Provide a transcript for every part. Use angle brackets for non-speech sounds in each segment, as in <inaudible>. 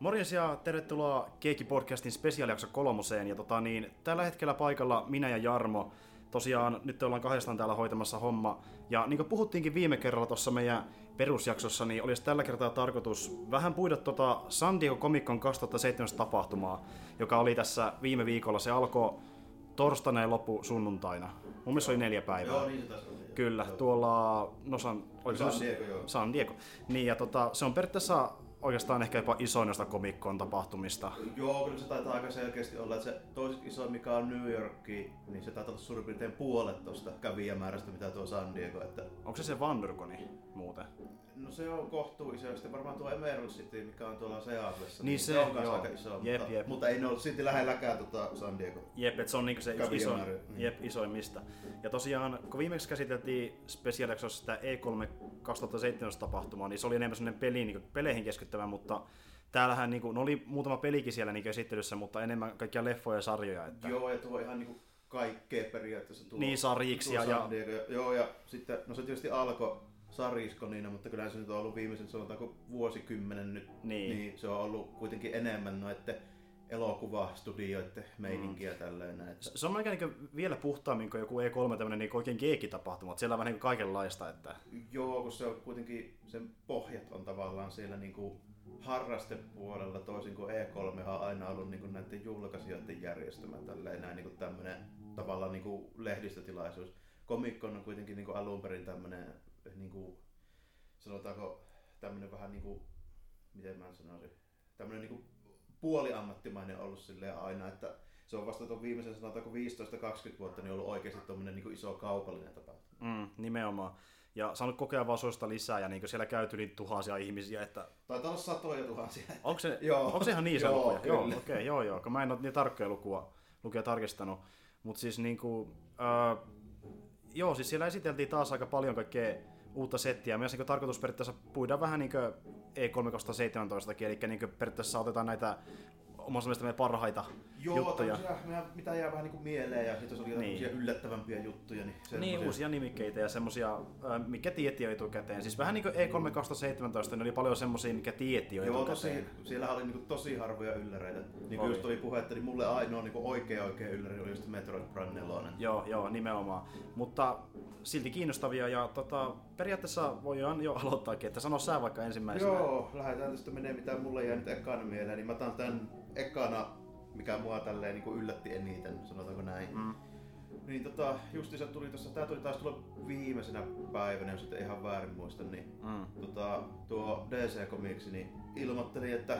Morjens ja tervetuloa Keikki-podcastin spesiaalijakso kolmoseen. Ja tota, niin, tällä hetkellä paikalla minä ja Jarmo. Tosiaan nyt ollaan kahdestaan täällä hoitamassa homma. Ja niin kuin puhuttiinkin viime kerralla tuossa meidän perusjaksossa, niin olisi tällä kertaa tarkoitus vähän puida tota San Diego Comic Con 2017 tapahtumaa, joka oli tässä viime viikolla. Se alkoi torstaina ja loppu sunnuntaina. Mun mielestä oli neljä päivää. Joo, niin se. Kyllä, tuolla, no San, San Diego, joo. San Diego. Niin, ja tota, se on periaatteessa oikeastaan ehkä jopa isoin noista komikkoon tapahtumista. Joo, kyllä se taitaa aika selkeästi olla, että se toiseksi iso, mikä on New Yorkki, niin se taitaa olla suurin piirtein puolet tuosta kävijämäärästä, mitä tuo San Diego. Että, Onko se se Wonderconi muuten? No se on kohtuu iso, ja sitten varmaan tuo Emerald City, mikä on tuolla Seatlessa, Niin se, on kanssa aika iso, Jep, mutta, jep. mutta ei ne ole silti lähelläkään tota San Diego. Jep, et se on niinku se yksi iso, niin. jep, isoimmista. Ja tosiaan, kun viimeksi käsiteltiin spesiaalijaksossa sitä E3 2017 tapahtumaa, niin se oli enemmän sellainen peli, niin peleihin keskittyvä, mutta täällähän niinku, no oli muutama pelikin siellä niin esittelyssä, mutta enemmän kaikkia leffoja ja sarjoja. Että... Joo, ja tuo ihan niinku kaikkea periaatteessa tuo, Niin, sarjiksi tuo ja- San Diego. Joo, ja sitten, no se tietysti alkoi sarjiskonina, mutta kyllä se nyt on ollut viimeisen sanotaanko vuosikymmenen nyt, Niin. niin se on ollut kuitenkin enemmän noiden elokuvastudioiden meininkiä mm. tälleen näin. Että, Se on aika niin vielä puhtaammin kuin joku E3 tämmöinen niin oikein geekitapahtuma, että siellä on vähän niin kaikenlaista. Että... joo, kun se on kuitenkin, sen pohjat on tavallaan siellä niinku harrastepuolella, toisin kuin E3 on aina ollut niinku näiden julkaisijoiden järjestämä tälleen näin niinku tämmönen tavallaan niinku lehdistötilaisuus. Comic-Con on kuitenkin niinku alun perin tämmönen niinku, sanotaanko tämmönen vähän niinku, miten mä sanoisin, tämmönen niinku puoliammattimainen ollut silleen aina, että se on vasta tuon viimeisen sanotaanko 15-20 vuotta niin ollut oikeasti tommonen niinku iso kaupallinen tapahtuma. Mm, nimenomaan. Ja saanut kokea vaan suosta lisää ja niin siellä käyty niin tuhansia ihmisiä, että Taitaa olla satoja tuhansia. onko se, Joo. onko se ihan niin iso Joo? Joo, okei, okay, joo, joo, kun mä en ole niin tarkkoja lukua, lukuja tarkistanut. Mutta siis niinku, äh, joo, siis siellä esiteltiin taas aika paljon kaikkea uutta settiä. Myös niin tarkoitus periaatteessa puida vähän niin E3 2017, eli niin periaatteessa otetaan näitä omasta meidän parhaita Joo, juttuja. mitä jää vähän niinku mieleen ja sitten oli Niin. niin. yllättävämpiä juttuja. Niin, Niin, semmosia- uusia nimikkeitä ja semmosia, äh, mikä tietti jo etukäteen. Siis vähän niin kuin E3 2017, niin oli paljon semmosia, mikä tietti jo Joo, tosi, siellä oli niinku tosi harvoja ylläreitä. Niin kuin just oli puhetta, niin mulle ainoa niinku oikea oikea ylläri oli just Metroid Prime 4. Joo, joo, nimenomaan. Mutta silti kiinnostavia ja tota, periaatteessa voidaan jo aloittaakin, että sano sä vaikka ensimmäisenä. Joo, lähdetään tästä menee mitä mulle jäi nyt ekana mieleen, niin mä otan tän ekana, mikä mua tälleen niinku yllätti eniten, sanotaanko näin. Mm. Niin tota, justiinsa tuli tossa, tää tuli taas tulla viimeisenä päivänä, jos et ihan väärin muista, niin Mm. tota, tuo DC Comics niin ilmoitteli, että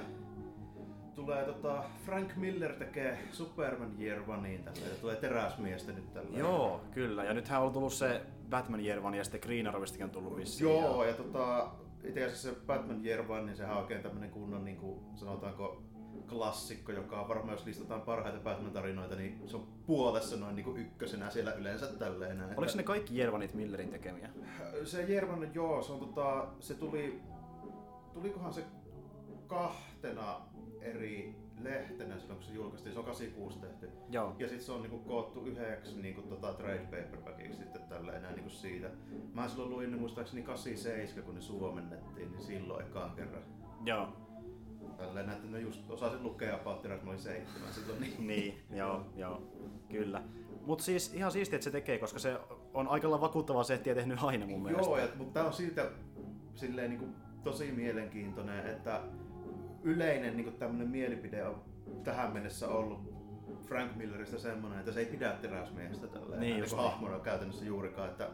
tulee tota, Frank Miller tekee Superman Year tällä ja tulee teräsmiestä nyt tällä. Joo, kyllä. Ja nythän on tullut se Batman Year One ja sitten Green Arrowistakin on tullut vissiin. Joo, ja tota, itse asiassa se Batman Year One, niin sehän on oikein tämmönen kunnon, niin kuin, sanotaanko, klassikko, joka on varmaan, jos listataan parhaita Batman-tarinoita, niin se on puolessa noin niin kuin ykkösenä siellä yleensä tälleen. Oliko ne kaikki Oneit Millerin tekemiä? Se Jerman, joo, se, on tota, se tuli, tulikohan se kahtena eri lehtenä silloin, kun se julkaistiin, se on 86 tehty. Joo. Ja sitten se on niinku koottu yhdeksi niinku tota trade paperbackiksi sitten tällä enää niinku siitä. Mä silloin luin ne muistaakseni 87, kun ne suomennettiin, niin silloin ekaan kerran. Joo. Tälleen, että ne just osasin lukea Pattiras, että mä olin seitsemän silloin. Niin. Niin, joo, joo, kyllä. Mutta siis ihan siistiä, että se tekee, koska se on aika lailla vakuuttavaa settiä tehnyt aina mun mielestä. Joo, mutta tää on siltä silleen niinku tosi mielenkiintoinen, että yleinen niinku tämmönen mielipide on tähän mennessä ollut Frank Milleristä semmoinen, että se ei pidä teräsmiehestä tälleen Niin niin just kuin hahmona käytännössä juurikaan, että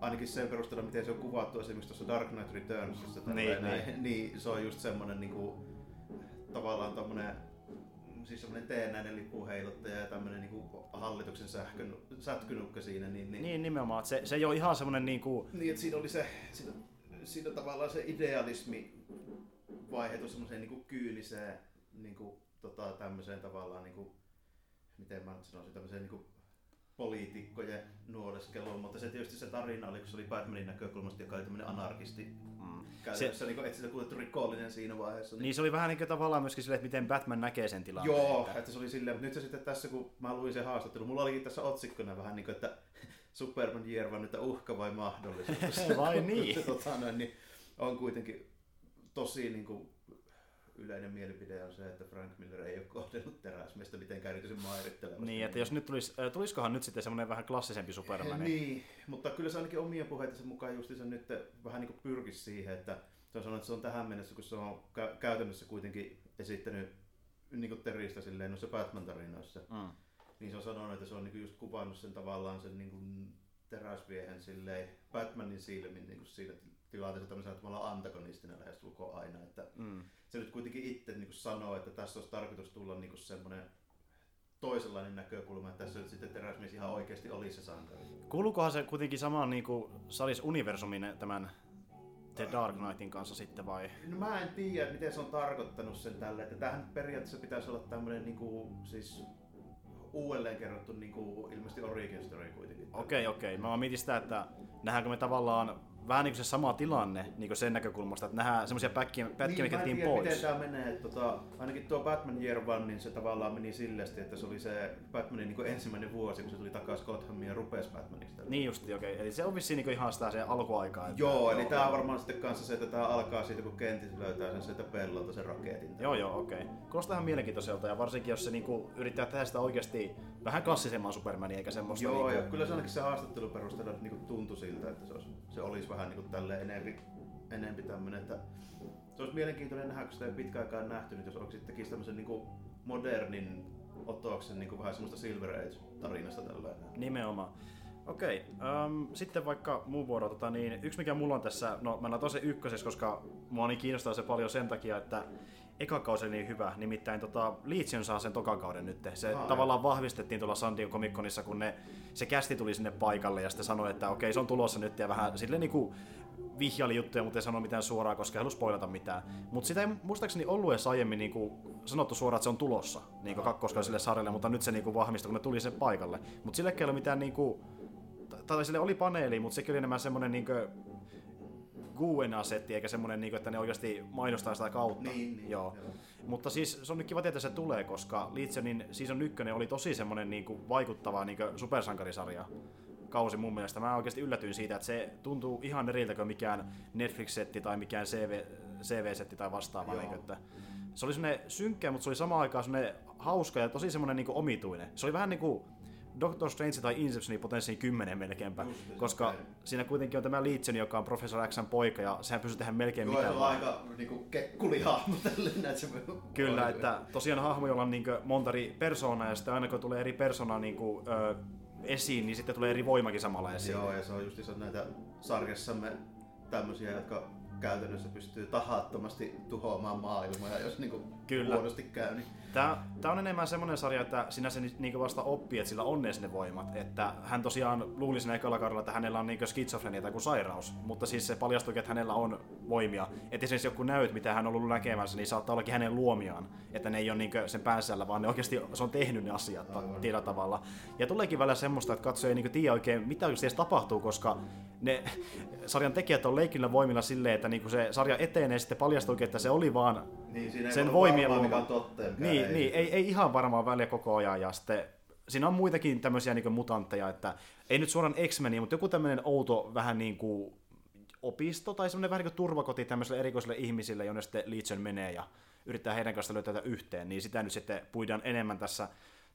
ainakin sen perusteella, miten se on kuvattu esimerkiksi tuossa Dark Knight Returnsissa, Niin, näin, niin, se on just semmoinen niinku, tavallaan tommonen siis semmoinen teennäinen lippuheiluttaja ja tämmöinen niinku hallituksen sähkön, sätkynukka siinä, niin, niin, Niin nimenomaan, se, se ei ole ihan semmonen niinku, niin, että siinä oli se, siinä, siinä tavallaan se idealismi vaihetui semmoiseen niinku kyyniseen, niinku, tota, tämmöiseen tavallaan, niinku, miten mä nyt sanoisin, tämmöiseen niinku poliitikkojen nuoleskeluun, mutta se tietysti se tarina oli, kun se oli Batmanin näkökulmasta, joka oli tämmöinen anarkisti. mm, Käytännössä se, niin, että sitä kuulettu rikollinen siinä vaiheessa. niin se oli vähän niinku tavallaan myöskin silleen, että miten Batman näkee sen tilanteen. Joo, että- että se oli silleen, mutta nyt se sitten tässä, kun mä luin sen haastattelun, mulla olikin tässä otsikkona vähän niin kuin, että <laughs> Superman Year One, että uhka vai mahdollisuus. <laughs> Vai niin? <laughs> se, tota, noin, niin on kuitenkin tosi niin kuin, yleinen mielipide on se, että Frank Miller ei ole kohdellut teräsmiestä mitenkään erityisen mairittelevasti. Niin, että jos nyt tulisi, äh, tulisikohan nyt sitten semmoinen vähän klassisempi Superman? Niin, mutta kyllä se ainakin omien puheitensa mukaan justiinsa nyt vähän niin kuin pyrkisi siihen, että se on sanonut, että se on tähän mennessä, kun se on kä- käytännössä kuitenkin esittänyt niin kuin teristä silleen noissa Batman-tarinoissa, mm. niin se on sanonut, että se on niin kuin just kuvannut sen tavallaan sen niin kuin teräsviehen silleen Batmanin silmin niin kuin siinä tilanteessa tämmöisenä tavallaan antagonistina lähestulkoon aina. Että mm. Se nyt kuitenkin itse niin sanoo, että tässä olisi tarkoitus tulla niin semmoinen toisenlainen näkökulma, että tässä sitten teräsmies ihan oikeasti olisi se sankari. Kuuluukohan se kuitenkin samaan niin kuin salis universumin tämän The Dark Knightin kanssa sitten vai? No mä en tiedä, miten se on tarkoittanut sen tälle, että tähän periaatteessa pitäisi olla tämmöinen niin kuin, siis uudelleen kerrottu niin kuin, ilmeisesti origin story kuitenkin. Okei, okay, okei. Okay. Mä mietin sitä, että nähdäänkö me tavallaan vähän niin kuin se sama tilanne niin sen näkökulmasta, että nähdään semmoisia pätkiä, pätkiä niin, mikä pois. miten tämä menee. Että, tota, ainakin tuo Batman Year One, niin se tavallaan meni silleesti, että se oli se Batmanin niin ensimmäinen vuosi, kun se tuli takaisin Gothamin ja rupesi Batmaniksi. Tällä. Niin justi, okei. Okay. Eli se on vissiin niin ihan sitä se alkuaikaa. Että... Joo, eli tämä on varmaan sitten kanssa se, että tämä alkaa siitä, kun Kentis löytää sen sieltä pellolta sen raketin. Joo, joo, okei. Okay. Kuulostaa ihan mielenkiintoiselta ja varsinkin, jos se niinku yrittää tehdä sitä oikeasti vähän klassisemman Supermania eikä semmoista... Joo, niinku... ja kyllä se ainakin se haastattelu perusteella niinku tuntui siltä, että se olisi, se olisi vähän niinku tälleen enempi, enempi tämmöinen, että se olisi mielenkiintoinen nähdä, kun sitä ei pitkään nähty, nyt jos sitten tekisi tämmöisen niin modernin otoksen niin vähän semmoista Silver Age-tarinasta tällainen. Nimenomaan. Okei, um, sitten vaikka muu vuoro, tota, niin yksi mikä mulla on tässä, no mä näytän se ykkösessä, koska mua niin kiinnostaa se paljon sen takia, että eka kausi niin hyvä, nimittäin tota, Legion saa sen tokan kauden nyt. Se Aa, tavallaan vahvistettiin tuolla San Diego Comic Conissa, kun ne, se kästi tuli sinne paikalle ja sitten sanoi, että okei, se on tulossa nyt ja vähän silleen niinku vihjaili juttuja, mutta ei sano mitään suoraan, koska ei halua spoilata mitään. Mutta sitä ei muistaakseni ollut edes aiemmin niinku sanottu suoraan, että se on tulossa niinku kakkoskaiselle sarjalle, mutta nyt se niinku vahvistui, kun ne tuli sen paikalle. Mutta sille ei ole mitään niinku, tai sille oli paneeli, mutta sekin oli enemmän semmoinen niinku Guen-asetti, eikä semmoinen, niinku, että ne oikeasti mainostaa sitä kautta. Niin, niin, joo. joo. Mutta siis se on nyt kiva tietää, että se tulee, koska Leedsonin season 1 oli tosi semmoinen niinku vaikuttava niinku supersankarisarja kausi mun mielestä. Mä oikeasti yllätyin siitä, että se tuntuu ihan eriltä kuin mikään Netflix-setti tai mikään CV, CV-setti tai vastaava. Niin, että se oli semmoinen synkkä, mutta se oli samaan aikaan semmoinen hauska ja tosi semmoinen niin omituinen. Se oli vähän niin kuin Doctor Strange tai Inceptionin potenssiin kymmenen melkeinpä, Just, koska okay. siinä kuitenkin on tämä Legion, joka on Professor Xn poika, ja sehän pystyy tehdä melkein Joo, mitä se on aika niinku, kekkuli-hahmo tällainen, se Kyllä, että tosiaan hahmo, jolla on niin monta eri persoonaa, ja sitten aina kun tulee eri persoonaa niin kuin, ö, esiin, niin sitten tulee eri voimakin samalla esiin. Joo, ja se on just näitä sarjassamme tämmöisiä, jotka käytännössä pystyy tahattomasti tuhoamaan maailmaa, jos niinku Kyllä. huonosti käy, niin Tämä, tämä on enemmän semmoinen sarja, että sinä se niin vasta oppii, että sillä on ne voimat. Että hän tosiaan luuli siinä ekalla kaudella, että hänellä on niin skitsofrenia tai kuin sairaus, mutta siis se paljastui, että hänellä on voimia. Että esimerkiksi joku näyt, mitä hän on ollut näkemässä, niin saattaa ollakin hänen luomiaan. Että ne ei ole niin sen pääsällä, vaan ne oikeasti se on tehnyt ne asiat tietyllä tavalla. Ja tuleekin välillä semmoista, että katsoja ei niin tiedä oikein, mitä oikeasti edes tapahtuu, koska ne <laughs> sarjan tekijät on leikillä voimilla silleen, että niin se sarja etenee, sitten paljastuukin, että se oli vaan niin, sen voimien luoma. Niin, ei. niin ei, ei ihan varmaan väliä koko ajan. Ja sitten siinä on muitakin tämmöisiä niin mutantteja, että ei nyt suoraan X-Menia, mutta joku tämmöinen outo vähän niin kuin opisto tai semmoinen vähän niin kuin turvakoti tämmöiselle erikoisille ihmisille, jonne sitten Legion menee ja yrittää heidän kanssa löytää yhteen, niin sitä nyt sitten puidaan enemmän tässä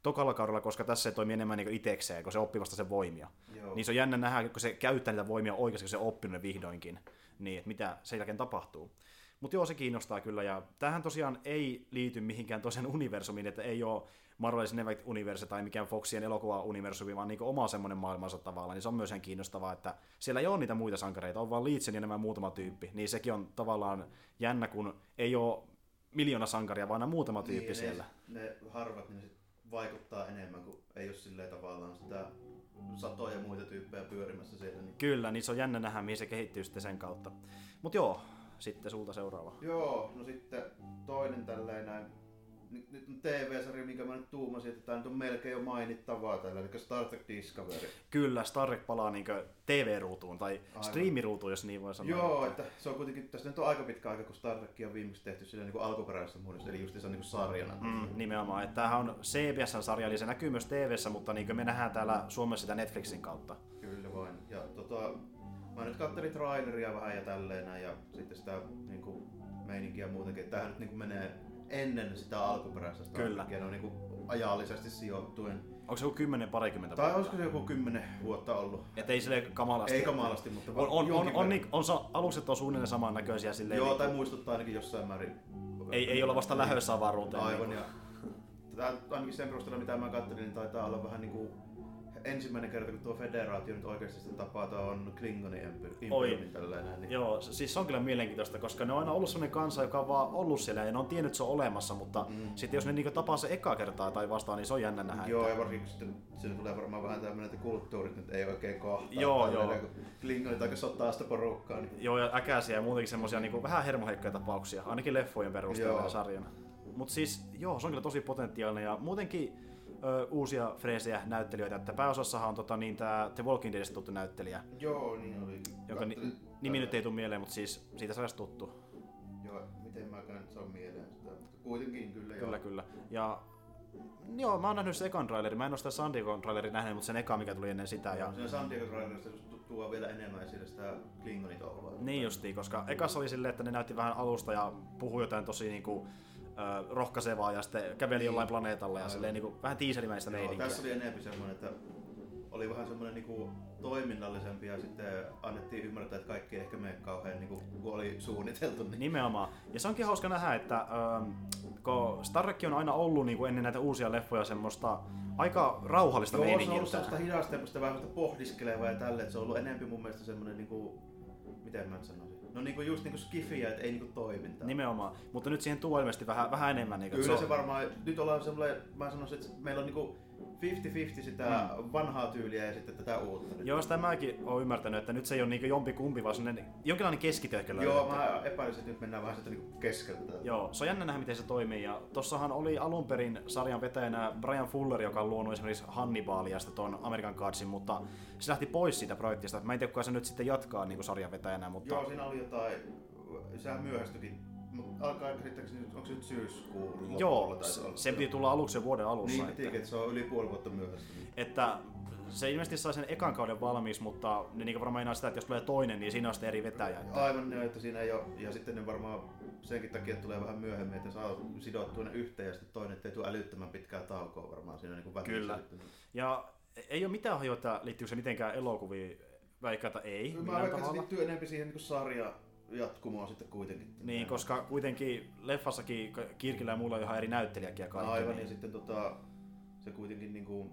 tokalla kaudella, koska tässä se toimii enemmän niin itsekseen, kun se oppii vasta sen voimia. Joo. Niin se on jännä nähdä, kun se käyttää niitä voimia oikeasti, kun se on oppinut ne vihdoinkin, niin että mitä sen jälkeen tapahtuu. Mutta joo, se kiinnostaa kyllä. Ja tähän tosiaan ei liity mihinkään tosiaan <laughs> universumiin, että ei ole Marvel Cinematic Universe tai mikään Foxien elokuva-universumi, vaan niin oma semmoinen maailmansa tavallaan, niin se on myös ihan kiinnostavaa, että siellä ei ole niitä muita sankareita, on vaan Leedsen ja nämä muutama tyyppi, niin sekin on tavallaan jännä, kun ei ole miljoona sankaria, vaan muutama tyyppi niin, siellä. Ne, ne harvat, niin vaikuttaa enemmän, kuin ei ole silleen tavallaan sitä satoja muita tyyppejä pyörimässä siellä. Niin... Kyllä, niin se on jännä nähdä, mihin se kehittyy sitten sen kautta. Mutta joo, sitten sulta seuraava. Joo, no sitten toinen tälleen näin. Nyt, nyt on TV-sarja, minkä mä nyt tuumasin, että tämä nyt on melkein jo mainittavaa tällä, eli Star Trek Discovery. Kyllä, Star Trek palaa niin TV-ruutuun tai Aivan. streamiruutuun, jos niin voi sanoa. Joo, että se on kuitenkin, tässä nyt on aika pitkä aika, kun Star Trek on viimeksi tehty sillä niin alkuperäisessä muodossa, eli just se on niin sarjana. Mm, nimenomaan, että tämähän on CBS-sarja, eli se näkyy myös TVssä, mutta niin me nähdään täällä Suomessa sitä Netflixin kautta. Kyllä vain, ja tota, mä nyt kattelin traileria vähän ja tälleen näin, ja sitten sitä niin kuin, meininkiä muutenkin. Tämähän nyt niinku menee ennen sitä alkuperäistä Star Kyllä. Trekia, no niinku ajallisesti sijoittuen. Onko se joku 10 parikymmentä Tai vuotta? olisiko se joku kymmenen vuotta ollut? Et ei sille kamalasti. Ei kamalasti, mutta On, on, on, on, verran. on, on, alukset on suunnilleen samannäköisiä silleen. Joo, niin, tai muistuttaa ainakin jossain määrin. ei, ei olla vasta lähdössä avaruuteen. Aivan, niin ja tää, ainakin sen perusteella mitä mä katselin, niin taitaa olla vähän niinku ensimmäinen kerta, kun tuo federaatio nyt oikeasti sitten tapaa tuon Klingonin imperiumin tällainen. Niin. Joo, siis se on kyllä mielenkiintoista, koska ne on aina ollut sellainen kansa, joka on vaan ollut siellä ja ne on tiennyt, että se on olemassa, mutta mm. sitten jos ne niinku tapaa se eka kertaa tai vastaan, niin se on jännä nähdä. Joo, ja varsinkin sitten siinä tulee varmaan vähän tämmöinen, että kulttuurit nyt ei oikein kohtaa. Joo, joo. Klingonit aika sotaa sitä porukkaa. Niin. Joo, ja äkäisiä ja muutenkin semmosia niinku vähän hermoheikkoja tapauksia, ainakin leffojen perusteella ja sarjana. Mutta siis, joo, se on kyllä tosi potentiaalinen ja muutenkin ö, uusia freesejä näyttelijöitä, että pääosassahan on tota, niin tää The Walking Deadista tuttu näyttelijä, Joo, niin oli. jonka ni- nimi nyt ei tule mieleen, mutta siis siitä sarjasta tuttu. Joo, miten mä nyt saa mieleen sitä, mutta kuitenkin kyllä. Kyllä, joo. kyllä. Ja joo, mä oon nähnyt sen ekan trailerin. Mä en oo sitä San Diego trailerin nähnyt, mutta sen eka, mikä tuli ennen sitä. Ja... Siinä San Diego trailerista tuo vielä enemmän esille sitä Klingonit touhua. Niin justiin, koska ekassa oli silleen, että ne näytti vähän alusta ja puhui jotain tosi niinku, ö, rohkaisevaa ja sitten käveli jollain planeetalla ja silleen niinku, vähän tiiserimäistä Joo, meininkiä. tässä oli enemmän semmoinen, että oli vähän semmoinen niinku toiminnallisempi ja sitten annettiin ymmärtää, että kaikki ei ehkä mene kauhean niinku, kun oli suunniteltu. Niin. Nimenomaan. Ja se onkin hauska nähdä, että ähm, kun Star Trek on aina ollut niin kuin ennen näitä uusia leffoja semmoista aika rauhallista Joo, se on ollut semmoista hidastempoista, vähän semmoista pohdiskelevaa ja tälle, että se on ollut enemmän mun mielestä semmoinen niinku, miten mä nyt sanoisin, no niinku just niinku skifiä, että ei niinku toimintaa. Nimenomaan. Mutta nyt siihen tuo ilmeisesti vähän, vähän enemmän. Niin kuin, Kyllä että se varmaan, nyt ollaan semmoinen, mä sanoisin, että meillä on niinku 50-50 sitä vanhaa tyyliä ja sitten tätä uutta. nyt. Mm. Joo, sitä mäkin olen ymmärtänyt, että nyt se ei ole niin jompi kumpi, vaan sellainen jonkinlainen keskitehkö Joo, mä epäilisin, että nyt mennään vähän sitä niinku keskeltä. Joo, se on jännä nähdä, miten se toimii. Ja tossahan oli alun perin sarjan vetäjänä Brian Fuller, joka on luonut esimerkiksi Hannibalia sitten ton American Godsin, mutta se lähti pois siitä projektista. Mä en tiedä, kuka se nyt sitten jatkaa niin sarjan vetäjänä, mutta... Joo, siinä oli jotain, sehän myöhästyikin, alkaa käsittääkseni, nyt- onko se nyt syyskuun lopulla Joo, taisi olla? se piti tulla aluksi vuoden alussa. Niin, että, että... että se on yli puoli vuotta myöhästynyt. että se ilmeisesti sai sen ekan kauden valmiiksi, mutta ne niin varmaan meinaa sitä, että jos tulee toinen, niin siinä on sitten eri vetäjä. Että... Aivan, niin, että siinä ei ole, ja sitten ne varmaan senkin takia tulee vähän myöhemmin, että saa sidottua ne yhteen ja sitten toinen, ettei tule älyttömän pitkää taukoa varmaan siinä niin. Kyllä. Ja ei ole mitään hajua, että liittyykö se mitenkään elokuviin. Väikkä, että ei. Mä veikkaan, että se liittyy enemmän siihen niin sarja jatkumoon sitten kuitenkin. Niin, koska kuitenkin leffassakin Kirkillä ja muilla on ihan eri näyttelijäkin ja kaikki. Aivan, ja niin. sitten tota, se kuitenkin niinku,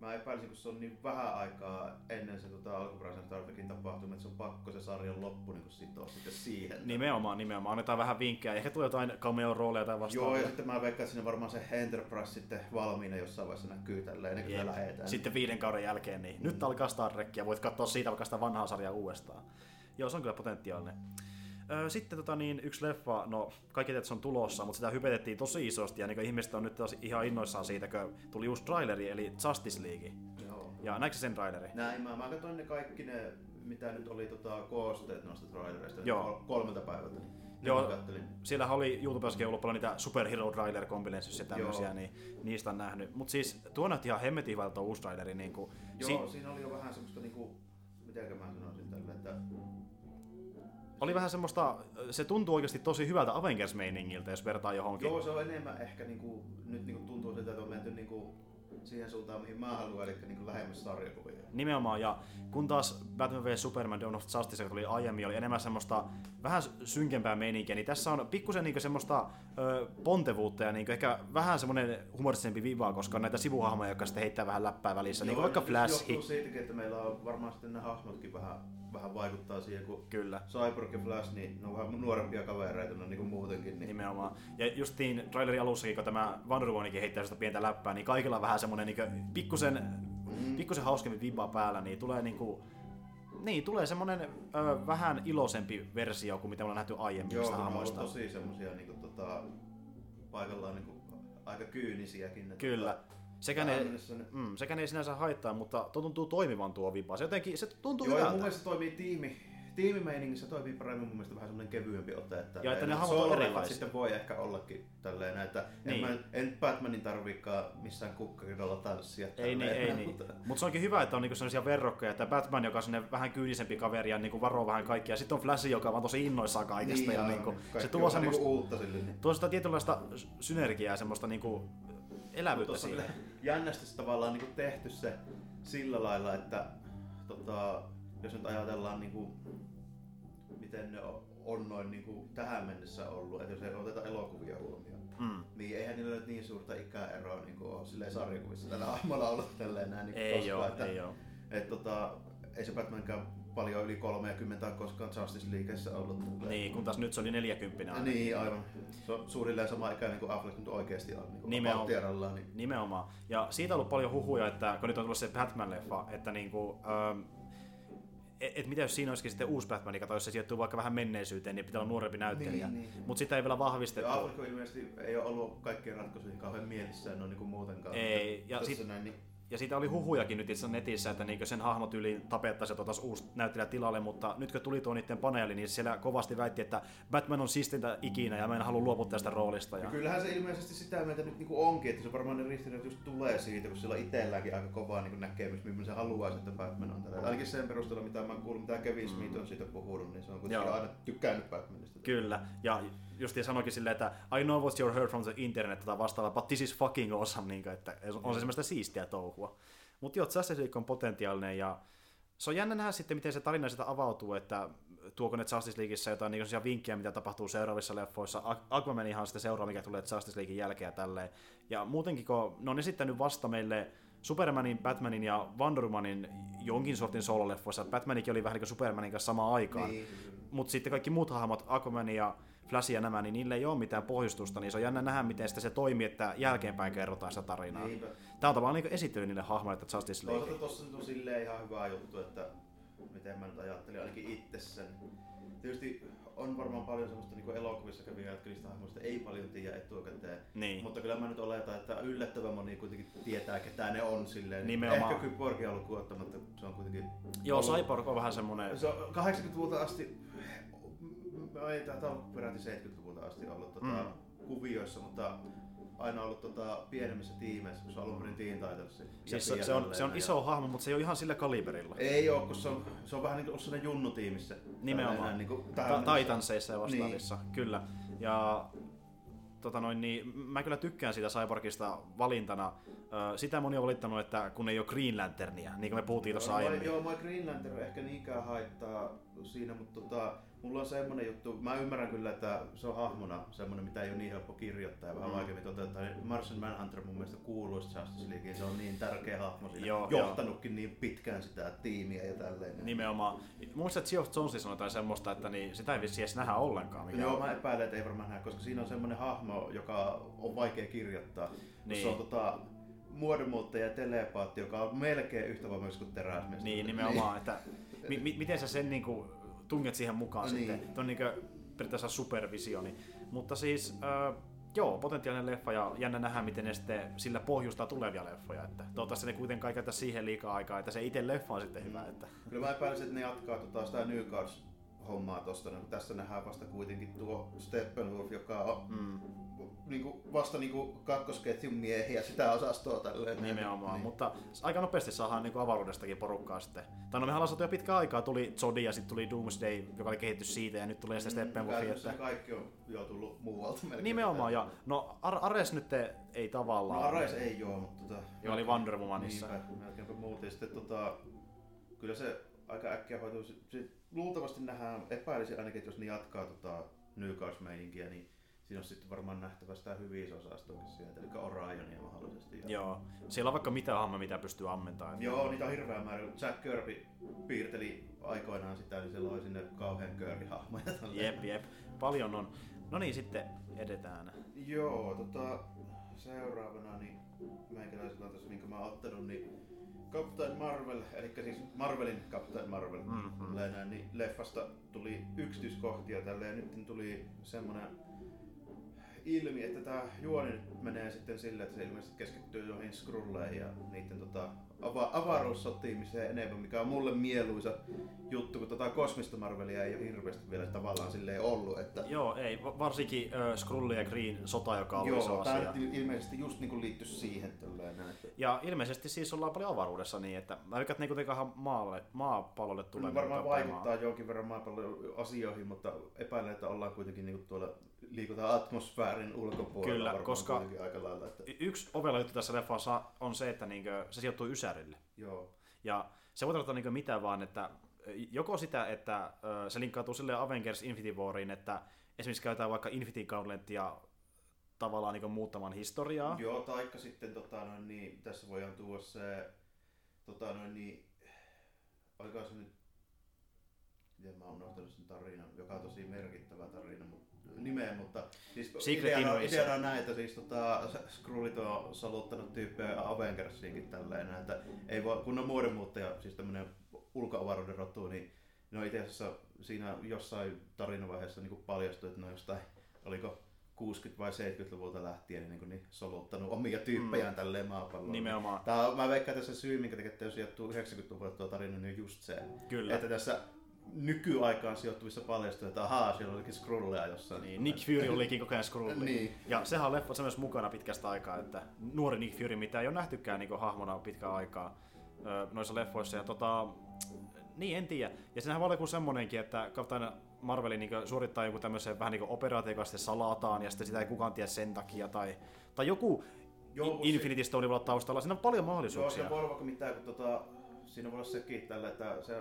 mä epäilisin, kun se on niin vähän aikaa ennen se tota, alkuperäisen Star Trekin tapahtuma, että se on pakko se sarjan loppu niin sitoa sitten siihen. Nimenomaan, nimenomaan. Annetaan vähän vinkkejä. Ehkä tulee jotain cameo-rooleja tai Joo, vastaavaa. ja sitten mä veikkaan, että siinä varmaan se Enterprise sitten valmiina jossain vaiheessa näkyy tälleen, ennen kuin lähetään. Sitten viiden kauden jälkeen, niin nyt alkaa Star Trek ja voit katsoa siitä vaikka sitä vanhaa sarjaa uudestaan. Joo, se on kyllä potentiaalinen. Öö, Sitten tota, niin, yksi leffa, no kaikki se on tulossa, mutta sitä hypetettiin tosi isosti ja niin ihmiset on nyt taas ihan innoissaan siitä, kun tuli uusi traileri, eli Justice League. Joo. Ja näikö sen traileri? Näin, mä, mä katsoin ne kaikki ne, mitä nyt oli tota, koosteet noista trailereista, Joo. kol- kolmelta päivältä. Niin Joo. Siellähän oli YouTubessakin ollut paljon niitä superhero trailer combinations ja tämmöisiä, niin niistä on nähnyt. Mutta siis tuo näytti ihan hemmetin hyvältä uusi traileri. Niin kuin, Joo, siinä oli jo vähän semmoista niinku, mitenkä mä sanoisin tällä, että oli vähän semmoista, se tuntuu oikeasti tosi hyvältä Avengers-meiningiltä, jos vertaa johonkin. Joo, se on enemmän ehkä niinku, nyt niinku tuntuu siltä, että on menty niinku siihen suuntaan, mihin mä haluan, eli niinku lähemmäs sarjakuvia. Nimenomaan, ja kun taas Batman vs Superman Dawn of Justice, joka tuli aiemmin, oli enemmän semmoista vähän synkempää meininkiä, niin tässä on pikkusen niinku semmoista ö, pontevuutta ja niinku ehkä vähän semmoinen humoristisempi viva, koska on näitä sivuhahmoja, jotka sitten heittää vähän läppää välissä, niin kuin vaikka Flash. Johtuu siitäkin, että meillä on varmaan sitten ne hahmotkin vähän, vähän vaikuttaa siihen, kun Kyllä. Cyborg ja Flash, niin ne on vähän nuorempia kavereita, no niin kuin muutenkin. Niin. Nimenomaan. Ja justiin trailerin alussakin, kun tämä Wonder Womanikin heittää sitä pientä läppää, niin kaikilla on vähän semmoinen niin pikkusen, Mm. pikkusen hauskempi viba päällä, niin tulee niinku, niin, tulee semmoinen ö, vähän iloisempi versio kuin mitä me ollaan nähty aiemmin Joo, hahmoista. tosi semmosia niinku tota, paikallaan niinku aika kyynisiäkin. että Kyllä. tota, Sekä ne, mm, sekä ne ei sinänsä haittaa, mutta tuo tuntuu toimivan tuo vipa. Se jotenkin, se tuntuu Joo, ja mun hyvältä. mielestä se toimii tiimi, tiimimeiningissä toimii paremmin mun mielestä vähän semmoinen kevyempi ote. Että Ja että ne hahmot on erilaisia. sitten voi ehkä ollakin tälleen, näin, että Niin. en, mä, en Batmanin tarviikaan missään kukkaridolla tanssia. Ei niin, ei <laughs> niin. mutta- Mutta se onkin hyvä, että on niinku sellaisia verrokkeja, että Batman, joka on vähän kyynisempi kaveri ja niinku varoo vähän kaikkia, ja sitten on Flash, joka on tosi innoissaan kaikesta. ja aivan. niinku, se tuo semmoista, niinku uutta sille. Niin. tuo sitä tietynlaista synergiaa ja semmoista niinku elävyyttä on siihen. <laughs> se tavallaan niin tehty se sillä lailla, että tota, jos nyt ajatellaan niin kuin, miten ne on, noin niin kuin tähän mennessä ollut, että jos ei oteta elokuvia huomioon, Mm. niin eihän niillä nyt niin suurta ikäeroa niin kuin ole silleen sarjakuvissa tällä <laughs> hahmolla ollut tälleen näin niin Ei koskaan, oo, että, ei oo. Et, tota, ei se Batmankään paljon yli 30 ole koskaan Justice Leagueissa ollut. Niin, kun taas nyt se oli 40 aina. Niin, aivan. Se on suunnilleen sama ikäinen kuin Affleck nyt oikeasti on. Niin Nimenomaan. Niin Nimenomaan. Ja siitä on ollut paljon huhuja, että kun nyt on tullut se Batman-leffa, että niinku, ähm, et, et mitä jos siinä olisikin sitten uusi Batman, joka jos se sijoittuu vaikka vähän menneisyyteen, niin pitää olla nuorempi näyttelijä. Niin, niin. Mutta sitä ei vielä vahvistettu. Ja Affleck ilmeisesti ei ole ollut kaikkien ratkaisuihin kauhean mielissään noin niin kuin muutenkaan. Ei, ja Tässä sit- näin, niin, Ja siitä oli huhujakin nyt itse netissä, että niinkö sen hahmotyyliin tapettaisiin ja otas uusi näyttelijä tilalle, mutta nyt kun tuli tuo niiden paneeli, niin siellä kovasti väitti, että Batman on siistintä ikinä ja mä en halua luopua tästä roolista. ja Ja... kyllähän se ilmeisesti sitä mieltä nyt niin kuin onkin, että se varmaan ne ristiriidat just tulee siitä, kun sillä itselläänkin aika kova niin näkemys, millainen se haluaa, että Batman on tällä. Ainakin sen perusteella, mitä mä oon kuullut, mitä Kevin Smith on siitä puhunut, niin se on kuitenkin Joo. aina tykkännyt Batmanista. Kyllä, ja justiin sanoikin silleen, että I know what you heard from the internet tai vastaava, but this is fucking awesome, niin kuin, että on se semmoista siistiä touhua. Mutta joo, Justice League on potentiaalinen ja se on jännä nähdä sitten, miten se tarina sitä avautuu, että tuoko ne Justice Leagueissa jotain niin vinkkejä, mitä tapahtuu seuraavissa leffoissa. Aqu- Aquamanihan on sitten seuraava, mikä tulee Justice Leaguein jälkeen ja tälleen. Ja muutenkin, kun ne on esittänyt vasta meille Supermanin, Batmanin ja Wonder Womanin jonkin sortin sololeffoissa. Batmanikin oli vähän niin kuin Supermanin kanssa samaan aikaan. Niin, Mutta sitten kaikki muut hahmot, Aquaman ja Flash ja nämä, niin niille ei ole mitään pohjustusta, niin se on jännä nähdä, miten sitä se toimii, että jälkeenpäin kerrotaan sitä tarinaa. Niinpä. Tämä on tavallaan niin esittely niille hahmoille, että Justice League. Toisaalta tossa nyt on silleen ihan hyvä juttu, että miten mä nyt ajattelin, ainakin itse sen. Tietysti on varmaan paljon semmoista niin elokuvissa käviä, jotka niistä hahmoista ei paljon tiedä etukäteen. Niin. Mutta kyllä mä nyt oletan, että yllättävän moni kuitenkin tietää, ketä ne on silleen. Nimenomaan. Ehkä Kyborg on ollut kuottamatta, se on kuitenkin... Joo, ollut- Cyborg on vähän semmoinen... Se on 80-luvulta asti, ei tää on peräti 70-luvulta asti ollut tota, Mm. kuvioissa, mutta aina ollut tota, pienemmissä tiimeissä, kun se on alun perin Teen Titansin. Siis se, se, on, se on iso hahmo, mutta se ei ole ihan sillä kaliberilla. Ei oo, kun se on, se on vähän niin kuin sellainen junnu-tiimissä. Nimenomaan. Tällainen Niin kuin. Titanseissa ja vastaavissa, niin. kyllä. Ja tota noin, niin, mä kyllä tykkään siitä Cyborgista valintana. Sitä moni on valittanut, että kun ei ole Green Lanternia, niin kuin me puhuttiin tuossa Joo, mua- aiemmin. Joo, mua Green Lantern ehkä niinkään haittaa siinä, mutta tota, mulla on semmonen juttu, mä ymmärrän kyllä, että se on hahmona semmonen, mitä ei ole niin helppo kirjoittaa ja vähän Mm. vaikeammin toteuttaa. Niin Martian Manhunter mun mielestä kuuluisi Justice Leagueen, se on niin tärkeä hahmo siinä, Joo, johtanutkin niin pitkään sitä tiimiä ja tälleen. Nimenomaan. Mun mielestä Geoff Jones sanoi jotain semmoista, että niin, sitä ei vissi edes nähdä ollenkaan. Mikä Joo, on. mä epäilen, että ei varmaan nähdä, koska siinä on semmoinen hahmo, joka on vaikea kirjoittaa. Niin. Niin. Se on tota, muodonmuuttaja ja telepaatti, joka on melkein yhtä voimakas kuin teräsmies. Niin, nimenomaan, että mi- mi- miten sä sen niinku tunget siihen mukaan Niin. sitten. Tuo on niinku periaatteessa supervisioni. Mutta siis, äh, joo, potentiaalinen leffa ja jännä nähdä, miten ne sitten sillä pohjustaa tulevia leffoja. Että toivottavasti ne kuitenkaan käytä siihen liikaa aikaa, että se itse leffa on sitten hyvä. Että, Kyllä mä epäilisin, että ne jatkaa tota sitä New Cards hommaa tosta. No, tässä nähdään vasta kuitenkin tuo Steppenwolf, joka on mm, niinku, vasta niinku kakkosketjun miehiä sitä osastoa tälleen. nimenomaan, Niin. mutta aika nopeasti saadaan niinku avaruudestakin porukkaa sitten. Tai no mehän ollaan jo pitkään aikaa, tuli Zodi ja sitten tuli Doomsday, joka oli kehitty siitä ja nyt tulee sitten Steppenwolf. Käytännössä Että... kaikki on jo tullut muualta melkein. Nimenomaan, ja no Ar- Ares nyt ei No tavallaan. Arais ei joo, mutta tota... Joka oli Wonder Womanissa. Niinpä, melkeinpä muut. Ja sitten tota... Kyllä se aika äkkiä hoituu. Luultavasti nähdään, epäilisin ainakin, että jos ne jatkaa tota New Cars-meininkiä, niin siinä on sitten varmaan nähtävä sitä hyvisosastoakin sieltä, eli Orionia mahdollisesti. Joo. Siellä on vaikka mitä hahmoja, mitä pystyy ammentamaan. Joo, niitä on hirveä määrä. Jack Kirby piirteli aikoinaan sitä, niin se loi sinne kauhean Kirby-hahmoja. Jep, jep. Paljon on. No niin, sitten edetään. Joo, tota, seuraavana niin meikäläisellä on tässä, minkä mä oon ottanut, niin Captain Marvel, eli siis Marvelin Captain Marvel, Mhm. tälleen näin, niin leffasta tuli yksityiskohtia tälleen, nyt tuli semmonen ilmi, että tämä juoni menee sitten sille, että se ilmeisesti keskittyy joihin skrulleihin ja niiden tota, ava- avaruussotimiseen enemmän, mikä on mulle mieluisa juttu, kun tota kosmista Marvelia ei ole hirveästi vielä tavallaan silleen ollut. Että... Joo, ei, varsinkin äh, Skrulli ja Green sota, joka oli Joo, iso asia. tämä ilmeisesti just niinku liittyy siihen näin. Ja ilmeisesti siis ollaan paljon avaruudessa niin, että mä ne ei kuitenkaan maalle, maapallolle tulee. Kyllä varmaan niinku vaikuttaa tapaamaan. jonkin verran maapallon asioihin, mutta epäilen, että ollaan kuitenkin niinku tuolla liikutaan atmosfäärin ulkopuolella Kyllä, koska- aika lailla. Että... Yksi ovela juttu tässä leffassa on se, että niinkö, se sijoittuu Ysärille. Joo. Ja se voi tarkoittaa niinkö mitä vaan, että joko sitä, että se linkkautuu sille Avengers Infinity Wariin, että esimerkiksi käytetään vaikka Infinity Gauntletia tavallaan niinkö muuttamaan historiaa. Joo, taikka sitten tota, noin, niin, tässä voidaan tuoda se, tota, noin, niin, oliko se nyt, miten mä oon unohtanut sen tarinan, joka on tosi merkittävä tarina, mutta nimeä, mutta siis Secret ideana, ideana on näin, että siis tota, Skrullit on saluttanut tyyppejä Avengersiinkin tälleen, että ei voi, kun on muodonmuuttaja, siis tämmönen ulkoavaruuden rotu, niin ne on itse asiassa siinä jossain tarinavaiheessa niin paljastui, että ne on jostain, oliko 60- vai 70-luvulta lähtien niin, niin soluttanut omia tyyppejään mm. tälleen maapalloon. Nimenomaan. Tää mä veikkaan tässä syy, minkä takia tämä sijoittuu 90-luvulle tuo tarina, niin on just se. Kyllä. Että tässä nykyaikaan sijoittuvissa paljastuu, että ahaa, siellä olikin skrulleja jossain. Niin, Nick Fury olikin koko ajan Skrulli. Niin. Ja sehän on leffassa myös mukana pitkästä aikaa, että nuori Nick Fury, mitä ei ole nähtykään niin hahmona pitkään aikaa noissa leffoissa. Ja tota, niin, en tiedä. Ja siinähän voi olla joku semmonenkin, että Captain Marveli niin suorittaa joku tämmöisen vähän niin operaatio, joka sitten salataan, ja sitten sitä ei kukaan tiedä sen takia, tai, tai joku Joo, Joo, Infinity Stone voi olla taustalla. Siinä on paljon Joo, mahdollisuuksia. se voi olla vaikka mitään, kun tota, siinä voi olla sekin tällä, että se,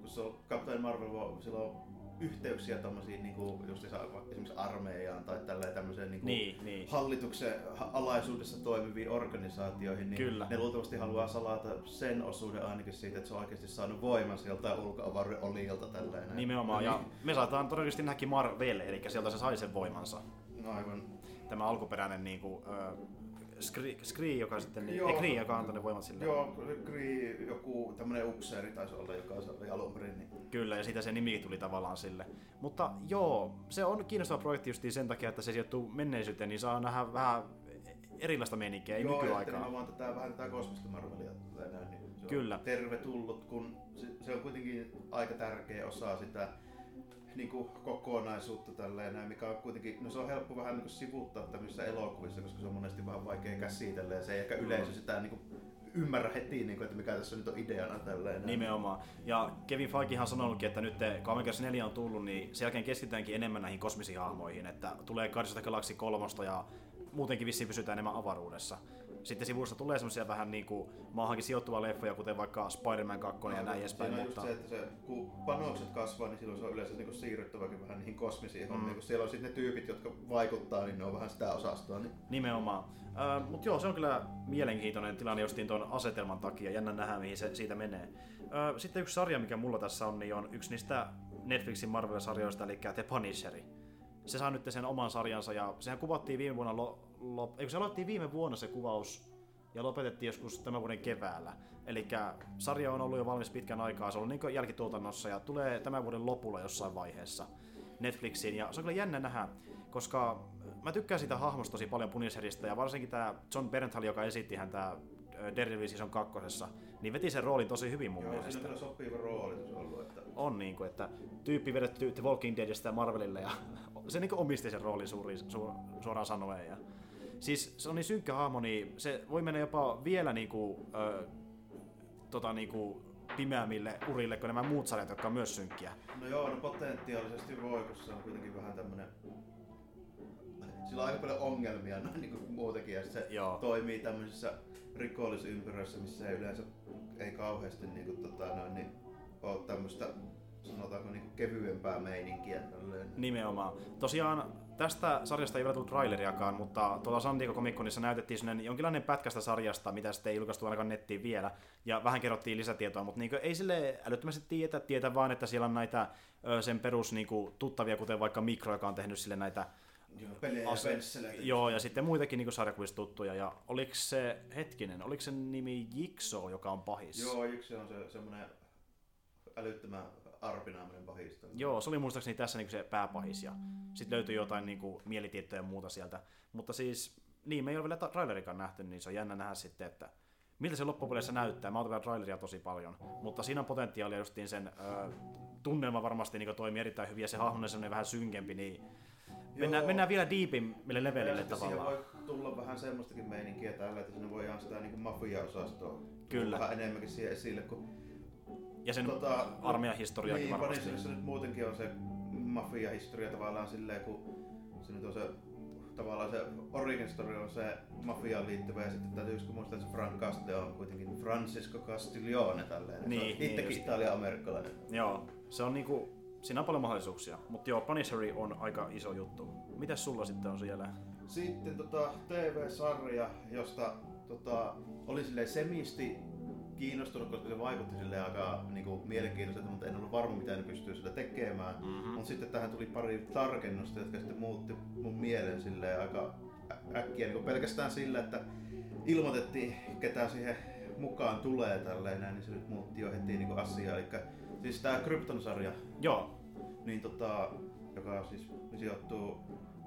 kun se on Captain Marvel, voi- sillä on yhteyksiä tommosiin niinku, just esimerkiksi armeijaan tai tälleen tämmöiseen niinku, Niin, niin. hallituksen ha- alaisuudessa toimiviin organisaatioihin, niin Kyllä. ne luultavasti haluaa salata sen osuuden ainakin siitä, että se on oikeasti saanut voiman sieltä ulkoavaruuden olijalta tälleen. näin. Nimenomaan. No Ja me saataan todennäköisesti nähdäkin Marvel, eli sieltä se sai sen voimansa. niin, aivan. Tämä alkuperäinen niin kuin, Scree, Scree, joka sitten, niin, Joo. ei Kree, joka antoi ne voimat sille. Joo, Kree, joku tämmönen upseeri taisi olla, joka oli alun perin. Niin. Kyllä, ja siitä se nimi tuli tavallaan sille. Mutta joo, se on kiinnostava projekti just sen takia, että se sijoittuu menneisyyteen, niin saa nähdä vähän erilaista meininkiä, ei Joo, nykyaikaa. nimenomaan tätä, vähän tätä kosmista Marvelia näin, niin se Kyllä. tervetullut, kun se, se, on kuitenkin aika tärkeä osa sitä niin kuin kokonaisuutta tälleen näin, mikä on kuitenkin, no se on helppo vähän niin kuin sivuuttaa tämmöisissä elokuvissa, koska se on monesti vähän vaikea käsitellä ja se ei ehkä yleisö sitä niin kuin ymmärrä heti, niin kuin, että mikä tässä nyt on ideana tälleen. Nimenomaan. Ja Kevin Feigehan on sanonutkin, että nyt kun Avengers 4 on tullut, niin sen jälkeen keskitytäänkin enemmän näihin kosmisiin hahmoihin, että tulee Guardians of the Galaxy 3 ja muutenkin vissiin pysytään enemmän avaruudessa. Sitten sivussa tulee semmoisia vähän niin kuin maahankin sijoittuvia leffoja, kuten vaikka Spider-Man 2 ja näin edespäin, mutta se, että se, kun panokset kasvaa, niin silloin se on yleensä niin siirryttäväkin vähän niihin kosmisiin mm. hommiin. Kun siellä on sitten ne tyypit, jotka vaikuttaa, niin ne on vähän sitä osastoa. Niin... nimenomaan. Äh, mutta joo, se on kyllä mielenkiintoinen tilanne justiin tuon asetelman takia. Jännä nähdä, mihin se siitä menee. Äh, sitten yksi sarja, mikä mulla tässä on, niin on yksi niistä Netflixin Marvel-sarjoista, eli The Punisheri. Se saa nyt sen oman sarjansa ja sehän kuvattiin viime vuonna, lo, lo, eikö se aloitettiin viime vuonna se kuvaus ja lopetettiin joskus tämän vuoden keväällä. Eli sarja on ollut jo valmis pitkän aikaa, se on niin jälkituotannossa ja tulee tämän vuoden lopulla jossain vaiheessa Netflixiin. Ja se on kyllä jännä nähdä, koska mä tykkään siitä hahmosta tosi paljon Punisherista ja varsinkin tämä John Bernthal, joka esitti häntä Daredevil Season 2, niin veti sen roolin tosi hyvin mun Joo, mielestä. on kyllä sopiva rooli ollut. Että... On niin kuin, että tyyppi vedetty The Walking Deadistä Marvelille ja <laughs> se niin omisti sen roolin suuri, su, suoraan sanoen. Ja, siis se on niin synkkä hahmo, niin se voi mennä jopa vielä niin kuin, ö, tota, niin kuin pimeämmille urille kuin nämä muut sarjat, jotka on myös synkkiä. No joo, no potentiaalisesti voi, kun se on kuitenkin vähän tämmönen... Sillä on aika paljon ongelmia noin niin kuin muutenkin, ja se Joo. toimii tämmöisissä rikollisympyröissä, missä ei yleensä ei kauheasti niin kuin, tota, noin, niin, ole tämmöistä sanotaanko niin kuin kevyempää meininkiä. Tälleen. Nimenomaan. Tosiaan tästä sarjasta ei vielä tullut traileriakaan, mutta tuolla San Diego Comic Conissa näytettiin sellainen jonkinlainen pätkästä sarjasta, mitä sitten ei julkaistu ainakaan nettiin vielä, ja vähän kerrottiin lisätietoa, mutta niin ei sille älyttömästi tietä, tietä vaan, että siellä on näitä sen perus niin kuin, tuttavia, kuten vaikka Mikro, joka on tehnyt sille näitä Joo, pelejä ja. Joo, ja sitten muitakin niin sarjakuvista tuttuja, ja oliko se, hetkinen, oliko se nimi Jigsaw, joka on pahis? Joo, yksi on se semmoinen älyttömän arpinaaminen pahista. Joo, se oli muistaakseni tässä niinku se pääpahis ja sitten löytyi jotain niinku mielitiettoja ja muuta sieltä. Mutta siis, niin me ei ole vielä trailerikaan nähty, niin se on jännä nähdä sitten, että miltä se loppupeleissä näyttää. Mä vielä traileria tosi paljon, mutta siinä on potentiaalia justiin sen ö, tunnelma varmasti niin toimii erittäin hyvin ja se hahmo on vähän synkempi, niin mennään, mennään vielä diipimmille levelille tavallaan. voi tulla vähän semmoistakin meininkiä tällä, että sinne voidaan sitä niin mafia-osastoa Kyllä. vähän enemmänkin siihen esille, kun ja sen tota, armeijan historiaakin niin, varmasti. Niin, nyt muutenkin on se mafia-historia tavallaan silleen, kun se nyt on se tavallaan se origin story on se mafiaan liittyvä ja sitten täytyykö muistaa, että se Frank Caste on kuitenkin Francisco Castiglione tälleen. Niin, se on niin itsekin italia-amerikkalainen. Joo, se on niinku, siinä on paljon mahdollisuuksia, mutta joo, Punisheri on aika iso juttu. Mitäs sulla sitten on siellä? Sitten tota, TV-sarja, josta tota, oli silleen semisti kiinnostunut, koska se vaikutti sille aika niin kuin, mielenkiintoiselta, mutta en ollut varma, mitä ne pystyy sitä tekemään. Mm-hmm. Mutta sitten tähän tuli pari tarkennusta, jotka sitten muutti mun mielen silleen aika äkkiä niin pelkästään sillä, että ilmoitettiin, ketä siihen mukaan tulee tälleen, niin se nyt muutti jo heti niin asiaa. Eli siis tämä Krypton-sarja, Joo. Niin tota, joka siis sijoittuu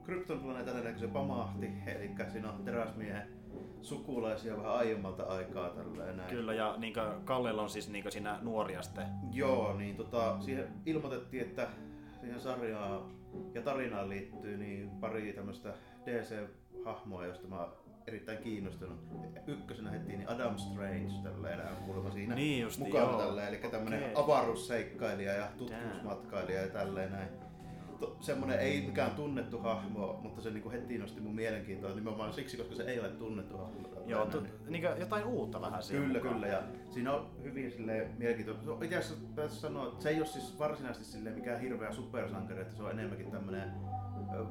Krypton planeetalle, kun se pamahti, eli siinä on teräsmiehen sukulaisia vähän aiemmalta aikaa tällä näin. Kyllä, ja niin Kallella on siis niin siinä nuoria sitten. Joo, niin tota, siihen ilmoitettiin, että siihen sarjaan ja tarinaan liittyy niin pari tämmöistä DC-hahmoa, josta mä erittäin kiinnostunut. Ykkösenä heti niin Adam Strange tällä enää kuulemma siinä niin justi, mukana tällä, eli tämmöinen okay. avaruusseikkailija ja tutkimusmatkailija ja tälleen näin semmoinen ei mikään tunnettu hahmo, mutta se niinku heti nosti mun mielenkiintoa nimenomaan siksi, koska se ei ole tunnettu hahmo. Joo, tu- niin jotain uutta vähän siinä Kyllä, mukaan. kyllä. Ja siinä on hyvin sille mielenkiintoista. Itse asiassa sanoa, että se ei ole siis varsinaisesti sille mikään hirveä supersankari, että se on enemmänkin tämmöinen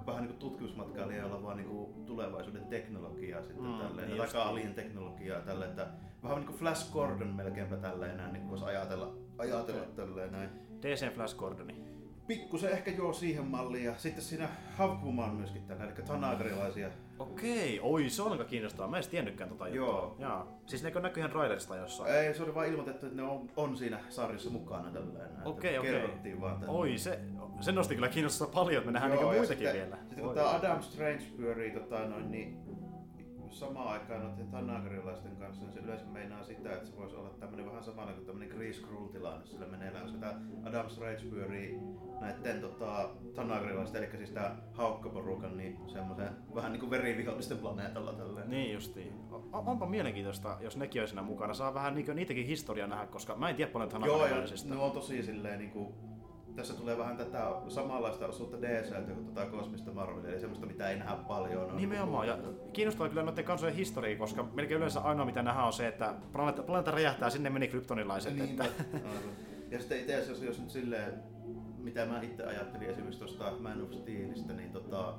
vähän niin kuin tutkimusmatkailija, jolla vaan niin kuin tulevaisuuden teknologiaa sitten mm, tälleen, niin tai alien teknologiaa tälleen, että vähän niin kuin Flash Gordon melkeinpä tälleen näin, niin voisi ajatella, ajatella tälleen näin. DC Flash Gordoni pikkusen ehkä joo siihen malliin ja sitten siinä Havkuma on myöskin tällä, eli tanagrilaisia. Okei, oi se on aika kiinnostavaa. Mä en tiennytkään tota juttua. Joo. Jaa. Siis nekö näkyy ihan trailerista jossain? Ei, se oli vaan ilmoitettu, että ne on, on siinä sarjassa mukana tällä Okei, okei. Kerrottiin vaan tällä. Oi, se, se nosti kyllä kiinnostavaa paljon, että me nähdään niinku muitakin sitten, vielä. Sitten kun tämä Adam Strange pyörii tota, noin, niin samaan aikaan noiden tanagrilaisten kanssa, niin se yleensä meinaa sitä, että se voisi olla tämmöinen vähän samalla kuin tämmöinen Chris Krull-tilanne sillä meneillään, tämä Adam Strange pyörii näiden tota, tanagrilaisten, eli siis tämä haukkaporukan, niin semmoisen vähän niin kuin verivihollisten planeetalla tälleen. Niin justiin. On, onpa mielenkiintoista, jos nekin on siinä mukana. Saa vähän niin niitäkin historiaa nähdä, koska mä en tiedä paljon tanagrilaisista. Joo, ja ne on tosi silleen niin kuin tässä tulee vähän tätä samanlaista osuutta DCltä kuin tätä kosmista Marvelia, eli semmoista mitä ei nähdä paljon. On Nimenomaan, ja kiinnostaa kyllä noiden kansojen historia, koska melkein yleensä ainoa mitä nähdään on se, että planeetta, planeetta räjähtää, sinne meni kryptonilaiset. Niin, että... ja sitten itse asiassa, jos nyt silleen, mitä mä itse ajattelin esimerkiksi tuosta Man of Steelistä, niin tota,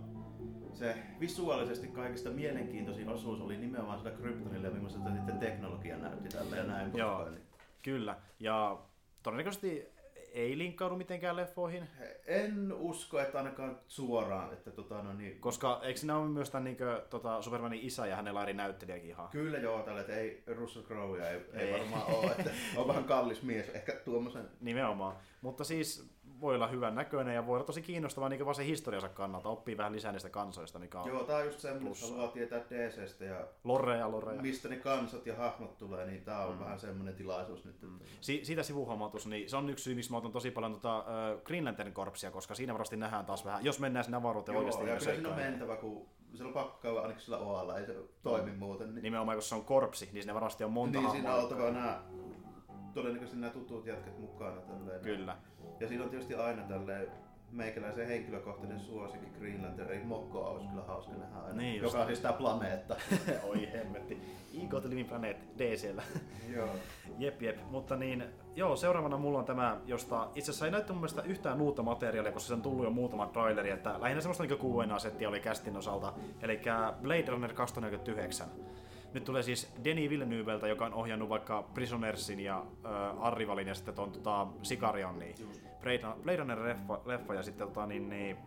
se visuaalisesti kaikista mielenkiintoisin osuus oli nimenomaan sillä Kryptonilla ja millaista niiden teknologia näytti tällä ja näin. Joo, kyllä. Ja todennäköisesti ei linkkaudu mitenkään leffoihin? En usko, että ainakaan suoraan. Että tota, no niin... Koska eikö siinä ole myös tämän niin kuin, tota, Supermanin isä ja hänellä eri näyttelijäkin ihan? Kyllä joo, tällä, että ei Russell Crowe ei, ei, ei varmaan ole. Että on vähän kallis mies ehkä tuommoisen. <laughs> Nimenomaan. Mutta siis voi olla hyvän näköinen ja voi olla tosi kiinnostava niin vaan se historiansa kannalta, oppii vähän lisää niistä kansoista, mikä on Joo, tää on just semmoinen, että haluaa tietää DCstä ja Lorea, Lorea. mistä ne kansat ja hahmot tulee, niin tää on mm. vähän semmoinen tilaisuus nyt. Mm. Si- siitä sivuhuomautus, niin se on yksi syy, miksi mä otan tosi paljon tota, uh, Green Lantern korpsia, koska siinä varmasti nähdään taas vähän, jos mennään sinne avaruuteen Joo, oikeasti. Joo, ja kyllä siinä on mentävä, kun se on pakko käydä ainakin sillä OAlla, ei se toimi mm. muuten. Niin... Nimenomaan, kun se on korpsi, niin siinä varmasti on monta Niin, siinä on oltava nämä todennäköisesti nämä tutut jätket mukana. Tälleen. Kyllä. Ja siinä on tietysti aina tälleen meikäläisen henkilökohtainen suosikki Greenlander, eli Mokko olisi kyllä hauska nähdä aina. Niin joka on siis tää planeetta. <laughs> Oi hemmetti. Eagle Living Planet DCllä. <laughs> joo. Jep, jep. Mutta niin, joo, seuraavana mulla on tämä, josta itse asiassa ei näyttä mun mielestä yhtään uutta materiaalia, koska se on tullut jo muutama traileri, että lähinnä semmoista niin Q&A-settiä oli castin osalta, eli Blade Runner 2049. Nyt tulee siis Denis Villeneuveltä, joka on ohjannut vaikka Prisonersin ja äh, Arrivalin ja sitten tuon tota, Sicarion, niin Blade, Blade Runner leffa, leffa ja sitten tota, niin, niin,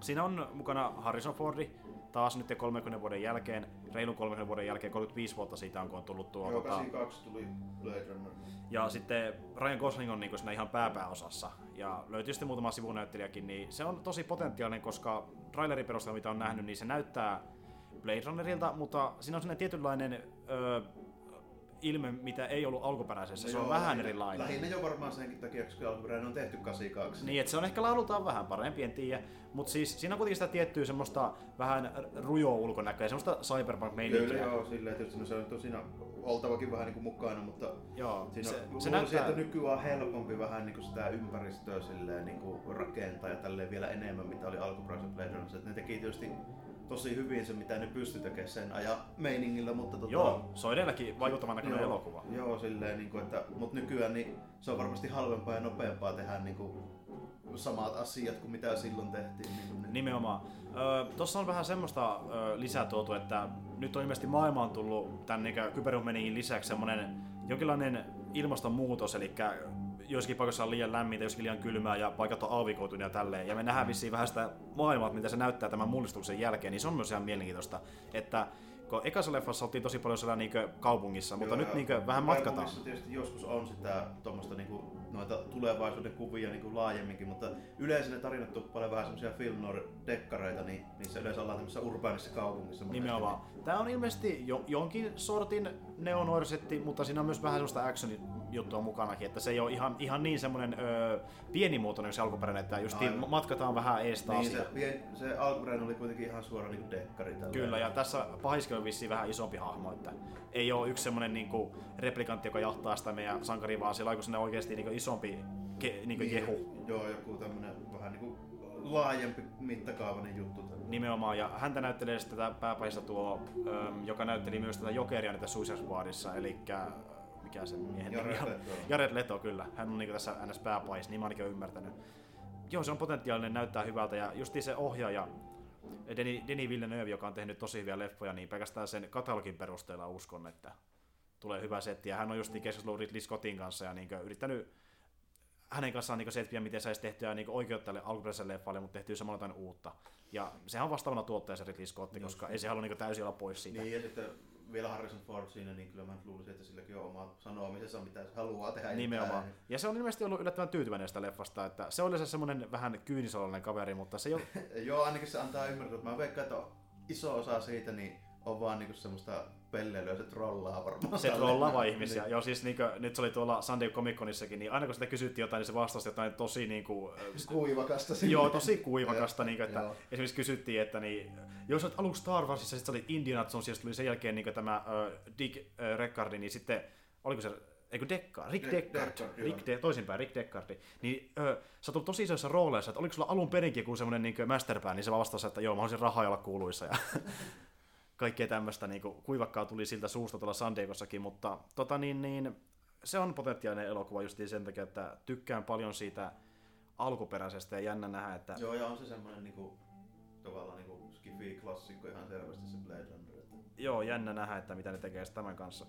siinä on mukana Harrison Fordi, taas nyt 30 vuoden jälkeen, reilun 30 vuoden jälkeen, 35 vuotta siitä on, kun on tullut tuo... Joo, tota, 82 tuli Blade Runner. ja sitten Ryan Gosling on niin siinä ihan pääpääosassa. Ja löytyy sitten muutama sivunäyttelijäkin, niin se on tosi potentiaalinen, koska trailerin perusteella mitä on nähnyt, niin se näyttää Blade Runnerilta, mutta siinä on sellainen tietynlainen ö, ilme, mitä ei ollut alkuperäisessä. Se on Joo, vähän lähinnä- erilainen. Lähinnä jo varmaan senkin takia, koska alkuperäinen on tehty 82. Niin, että se on ehkä laadultaan vähän parempi, en tiedä. Mutta siis siinä on kuitenkin sitä tiettyä semmoista vähän rujoa ulkonäköä, semmoista cyberpunk-meininkiä. Kyllä joo, silleen tietysti no se on siinä oltavakin vähän niin kuin mukana, mutta Joo, siinä se, se, se näyttää... että nykyään on helpompi vähän niin kuin sitä ympäristöä silleen niin kuin rakentaa ja tälleen vielä enemmän, mitä oli alkuperäisessä Blade Runnerissa. Ne teki tietysti tosi hyvin se, mitä ne pystyi tekemään sen ajan meiningillä, mutta tota, Joo, se on edelläkin vaikuttavan näköinen joo, elokuva. Joo, silleen, niin kuin, että, mutta nykyään niin se on varmasti halvempaa ja nopeampaa tehdä niin kuin, samat asiat kuin mitä silloin tehtiin. Niin kuin, niin. Nimenomaan. Öö, Tuossa on vähän semmoista öö, lisää tuotu, että nyt on ilmeisesti maailmaan tullut tämän niin kyberhuumeningin lisäksi semmoinen jonkinlainen ilmastonmuutos, eli joissakin paikoissa on liian lämmintä, joissakin liian kylmää ja paikat on aavikoituneet ja tälleen. Ja me nähdään vissiin vähän sitä maailmaa, mitä se näyttää tämän mullistuksen jälkeen, niin se on myös ihan mielenkiintoista. Että kun ekassa leffassa oltiin tosi paljon siellä niin kaupungissa, mutta Joo, nyt ja niin vähän matkataan. tietysti joskus on sitä tuommoista niinku, noita tulevaisuuden kuvia niinku laajemminkin, mutta yleensä ne tarinat tuppailee vähän semmoisia film dekkareita, niin niissä yleensä ollaan tämmöisessä urbaanissa kaupungissa. Nimenomaan. Tämä on ilmeisesti jo, jonkin sortin neonoirsetti, mutta siinä on myös vähän sellaista action juttua mukanakin, että se ei ole ihan, ihan niin semmoinen öö, pienimuotoinen kuin se alkuperäinen, että just Aivan. matkataan vähän ees taas. Niin, se, pien- se alkuperäinen oli kuitenkin ihan suora niinku dekkari. tälleen. Kyllä, ja tässä pahiski on vissiin vähän isompi hahmo, että ei ole yksi semmoinen niinku replikantti, joka johtaa sitä meidän sankari, vaan sillä on oikeasti niinku isompi ke, niinku jehu. Joo, joku tämmönen vähän niinku laajempi mittakaavainen juttu. tällä. Nimenomaan, ja häntä näyttelee sitten tätä pääpaista tuo, joka näytteli myös tätä Jokeria näitä Suicide Squadissa, eli mikä sen miehen Jared nimi on? Leto. Jared Leto, kyllä. Hän on niinku tässä NS pääpais, niin mä ainakin ymmärtänyt. Joo, se on potentiaalinen, näyttää hyvältä, ja justiin se ohjaaja, Denis, Denis Villeneuve, joka on tehnyt tosi hyviä leffoja, niin pelkästään sen katalogin perusteella uskon, että tulee hyvä setti. Ja hän on just keskustellut Ridley Scottin kanssa ja niin yrittänyt hänen kanssaan niin settiä, miten saisi tehtyä niin oikeutta tälle alkuperäiselle leffalle, mutta tehtyä samalla jotain uutta. Ja sehän on vastaavana tuottaja se Ridley Scotti, koska ei se halua niin täysin olla pois siitä. Niin, sitten vielä Harrison Ford siinä, niin kyllä mä luulisin, että silläkin on oma sanomisensa, mitä se haluaa tehdä. Nimenomaan. itään. Ja se on ilmeisesti ollut yllättävän tyytyväinen sitä leffasta, että se oli se semmoinen vähän kyynisoloinen kaveri, mutta se ei ole... <laughs> Joo, ainakin se antaa ymmärtää, että mä veikkaan, että iso osa siitä niin on vaan niinku semmoista pelleilyä, se trollaa varmaan. se trollaava ihmisiä. Niin. Joo, siis niin kuin, nyt se oli tuolla San Diego Comic Conissakin, niin aina kun sitä kysyttiin jotain, niin se vastasi jotain tosi niin kuin, Kuivakasta Joo, tosi kuivakasta, niin kuin, että Joo. esimerkiksi kysyttiin, että niin, jos olet aluksi Star Warsissa, sitten sä olit Indiana Jones, ja tuli sen jälkeen niin tämä uh, Dick uh, Reckardi, niin sitten, oliko se, eikö Deckard, Rick De- Deckard, Deckard. Rick De, toisinpäin, Rick Deckardi, niin ö, sä oot ollut tosi isoissa rooleissa, että oliko sulla alun perinkin joku semmoinen niin masterpää, niin se vastasi, että joo, mä haluaisin rahaa olla kuuluissa ja <laughs> kaikkea tämmöistä niin kuivakkaa tuli siltä suusta tuolla San Diegossakin, mutta tota niin, niin, se on potentiaalinen elokuva just sen takia, että tykkään paljon siitä alkuperäisestä ja jännä nähdä, että Joo, ja on se semmoinen niinku, tavallaan niinku skifi-klassikko ihan selvästi se Blade Runner. Että... joo, jännä nähdä, että mitä ne tekee tämän kanssa.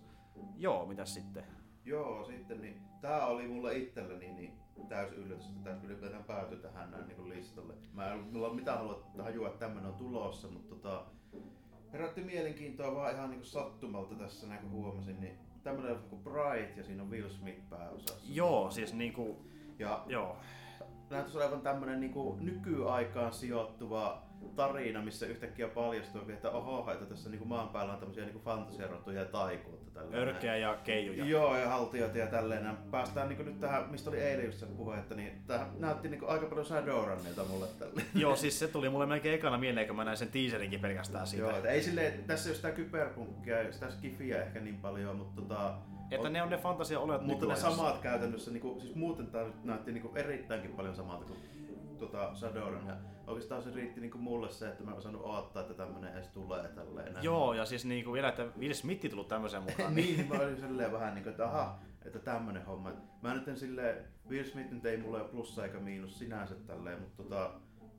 Joo, mitäs sitten? Joo, sitten niin, tää oli mulle itselleni niin täysin yllätys, että tää ylipäätään päätyi tähän näin niin listalle. Mä en mulla ole mitään halua hajua, että tämmönen on tulossa, mutta tota, herätti mielenkiintoa vaan ihan niin sattumalta tässä näin kun huomasin, niin tämmönen leffa kuin Bright ja siinä on Will Smith pääosassa. Joo, siis niinku, Ja joo, näyttäisi olevan tämmönen niinku nykyaikaan sijoittuva tarina, missä yhtäkkiä paljastuu, että oho, että tässä niinku maan päällä on tämmöisiä niinku fantasiarotuja ja taikuutta. örkeä ja keijuja. Joo, ja haltijat ja tälleen. Päästään niinku nyt tähän, mistä oli eilen just se puhe, että niin, tämähän näytti niinku aika paljon Shadowrunnilta mulle tälle. <laughs> Joo, siis se tuli mulle melkein ekana mieleen, kun mä näin sen teaserinkin pelkästään siitä. Joo, että ei silleen, tässä ei ole sitä kyberpunkkia ja sitä skifiä ehkä niin paljon, mutta tota, Että ne on ne fantasia-olot mutta ne samat käytännössä, niinku, siis muuten nyt näytti niinku erittäinkin paljon samalta kuin tota Shadowrun. Ja oikeastaan se riitti niinku mulle se, että mä en osannut odottaa, että tämmönen edes tulee tälleen. näin. Joo, ja siis niinku vielä, että Will Smith tullut tämmöisen <laughs> mukaan. niin, niin mä olin silleen vähän niinku, että aha, että tämmönen homma. Mä nyt en silleen, Will Smith nyt ei mulle ole plussa eikä miinus sinänsä tälleen, mutta tota,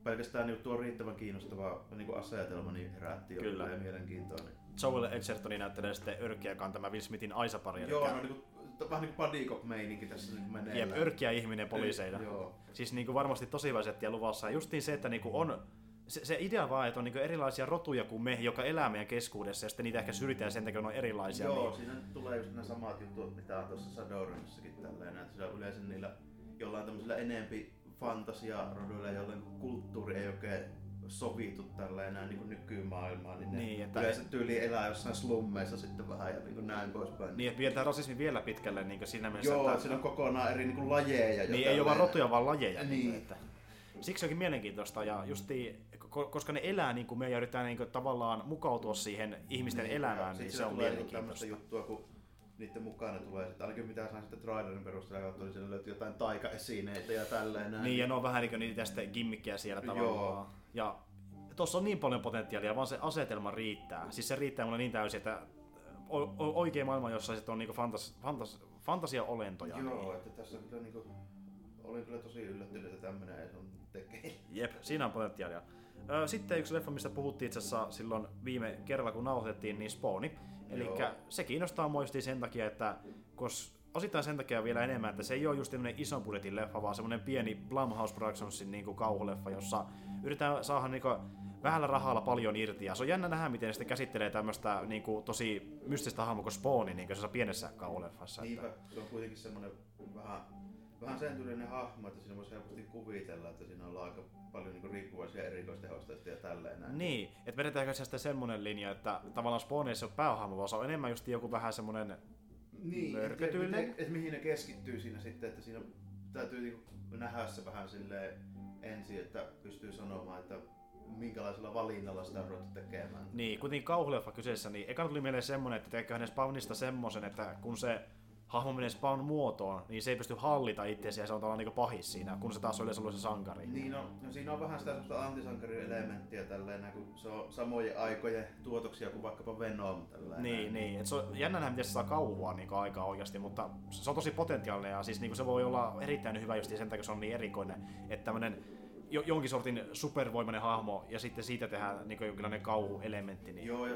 pelkästään niin tuo on riittävän kiinnostava niin kuin asetelma niin herätti jo Kyllä. ja mielenkiintoinen. Joel Edgertoni näyttelee sitten on tämä Will Smithin Aisa-pari. Joo, elikkä- no niin kuin, vähän niin kuin buddy cop meininki tässä niin menee. Jep, örkkiä ihminen poliiseina. Joo. Siis niinku varmasti tosi hyvä setti ja luvassa. Justiin se, että niinku on se, se idea vaan, että on niin erilaisia rotuja kuin me, joka elää meidän keskuudessa, ja sitten niitä ehkä syrjitään sen takia, ne on erilaisia. Joo, niin... siinä tulee just nämä samat jutut, mitä on tuossa Sadorinissakin tälleen, että sillä yleensä niillä jollain tämmöisillä enempi fantasia-roduilla, jolloin kulttuuri ei oikein sovittu tällä enää niin nykymaailmaan, niin ne Niin, että- yleensä tyyli elää jossain slummeissa sitten vähän ja niin kuin näin poispäin. Niin, että viedään rasismi vielä pitkälle niin siinä mielessä, Joo, että... siinä on kokonaan eri niin kuin lajeja. Niin, ei ole vaan tälleen. rotuja, vaan lajeja. Niin. Niin. Että. Siksi onkin mielenkiintoista, ja justi, koska ne elää niin kuin me yritetään niin kuin, tavallaan mukautua siihen ihmisten Niin, elämään, niin se on tulee niinku tämmöistä mielenkiintoista. juttua, kun niiden mukana tulee sitten, ainakin mitä sain sitten trailerin perusteella katsoa, niin siellä löytyy jotain taikaesineitä ja tälleen näin. Niin, ja ne on vähän niin kuin niitä sitten gimmikkejä siellä tavallaan. Joo. Ja tuossa on niin paljon potentiaalia, vaan se asetelma riittää. Siis se riittää mulle niin täysin, että o- oikea maailma, jossa sitten on niin fantas, fantas, fantasia-olentoja. Joo, Niin. että tässä kyllä niinku, olin kyllä tosi yllättynyt, että tämmöinen ei on tekee. Jep, siinä on potentiaalia. Sitten yksi leffa, mistä puhuttiin itse asiassa silloin viime kerralla, kun nauhoitettiin, niin Spawni. Eli se kiinnostaa mua justiin sen takia, että kos, osittain sen takia vielä enemmän, että se ei ole just tämmöinen ison budjetin leffa, vaan semmoinen pieni Blumhouse Productionsin niin kuin kauhuleffa, jossa yritetään saada niin kuin vähällä rahalla paljon irti. Ja se on jännä nähdä, miten ne käsittelee tämmöistä niin kuin, tosi mystistä hahmoa kuin Spawni niin kuin pienessä kauhuleffassa. Niinpä, se on kuitenkin semmoinen vähän, vähän sen tyylinen hahmo, että siinä voisi helposti kuvitella, että siinä on aika paljon niinku riippuvaisia erikoistehosteista ja tälleen näin. Niin, että vedetäänkö se sitten semmoinen linja, että tavallaan Spawn ei se ole päähahmo, vaan se on enemmän just joku vähän semmoinen Niin, että mörkötyylinen. et, et, mihin ne keskittyy siinä sitten, että siinä täytyy niinku nähdä se vähän silleen ensin, että pystyy sanomaan, että minkälaisella valinnalla sitä on ruvettu tekemään. Niin, kuitenkin kauhuleffa kyseessä, niin eka tuli mieleen semmonen, että teekö hänen Spawnista semmosen, että kun se hahmo menee Spawn muotoon, niin se ei pysty hallita itseänsä ja se on tavallaan niinku pahis siinä, kun se taas on yleensä ollut se sankari. Niin on, no siinä on vähän sitä semmoista antisankarielementtiä tälleen, kun se on samojen aikojen tuotoksia kuin vaikkapa Venom tälleen. Niin, näin. niin. Et se on jännä nähdä, miten se saa kauhua niin aikaa oikeasti, mutta se on tosi potentiaalinen ja siis niin se voi olla erittäin hyvä just sen takia, kun se on niin erikoinen, että tämmönen jo, jonkin sortin supervoimainen hahmo ja sitten siitä tehdään niin jonkinlainen kauhuelementti. Niin... Joo, ja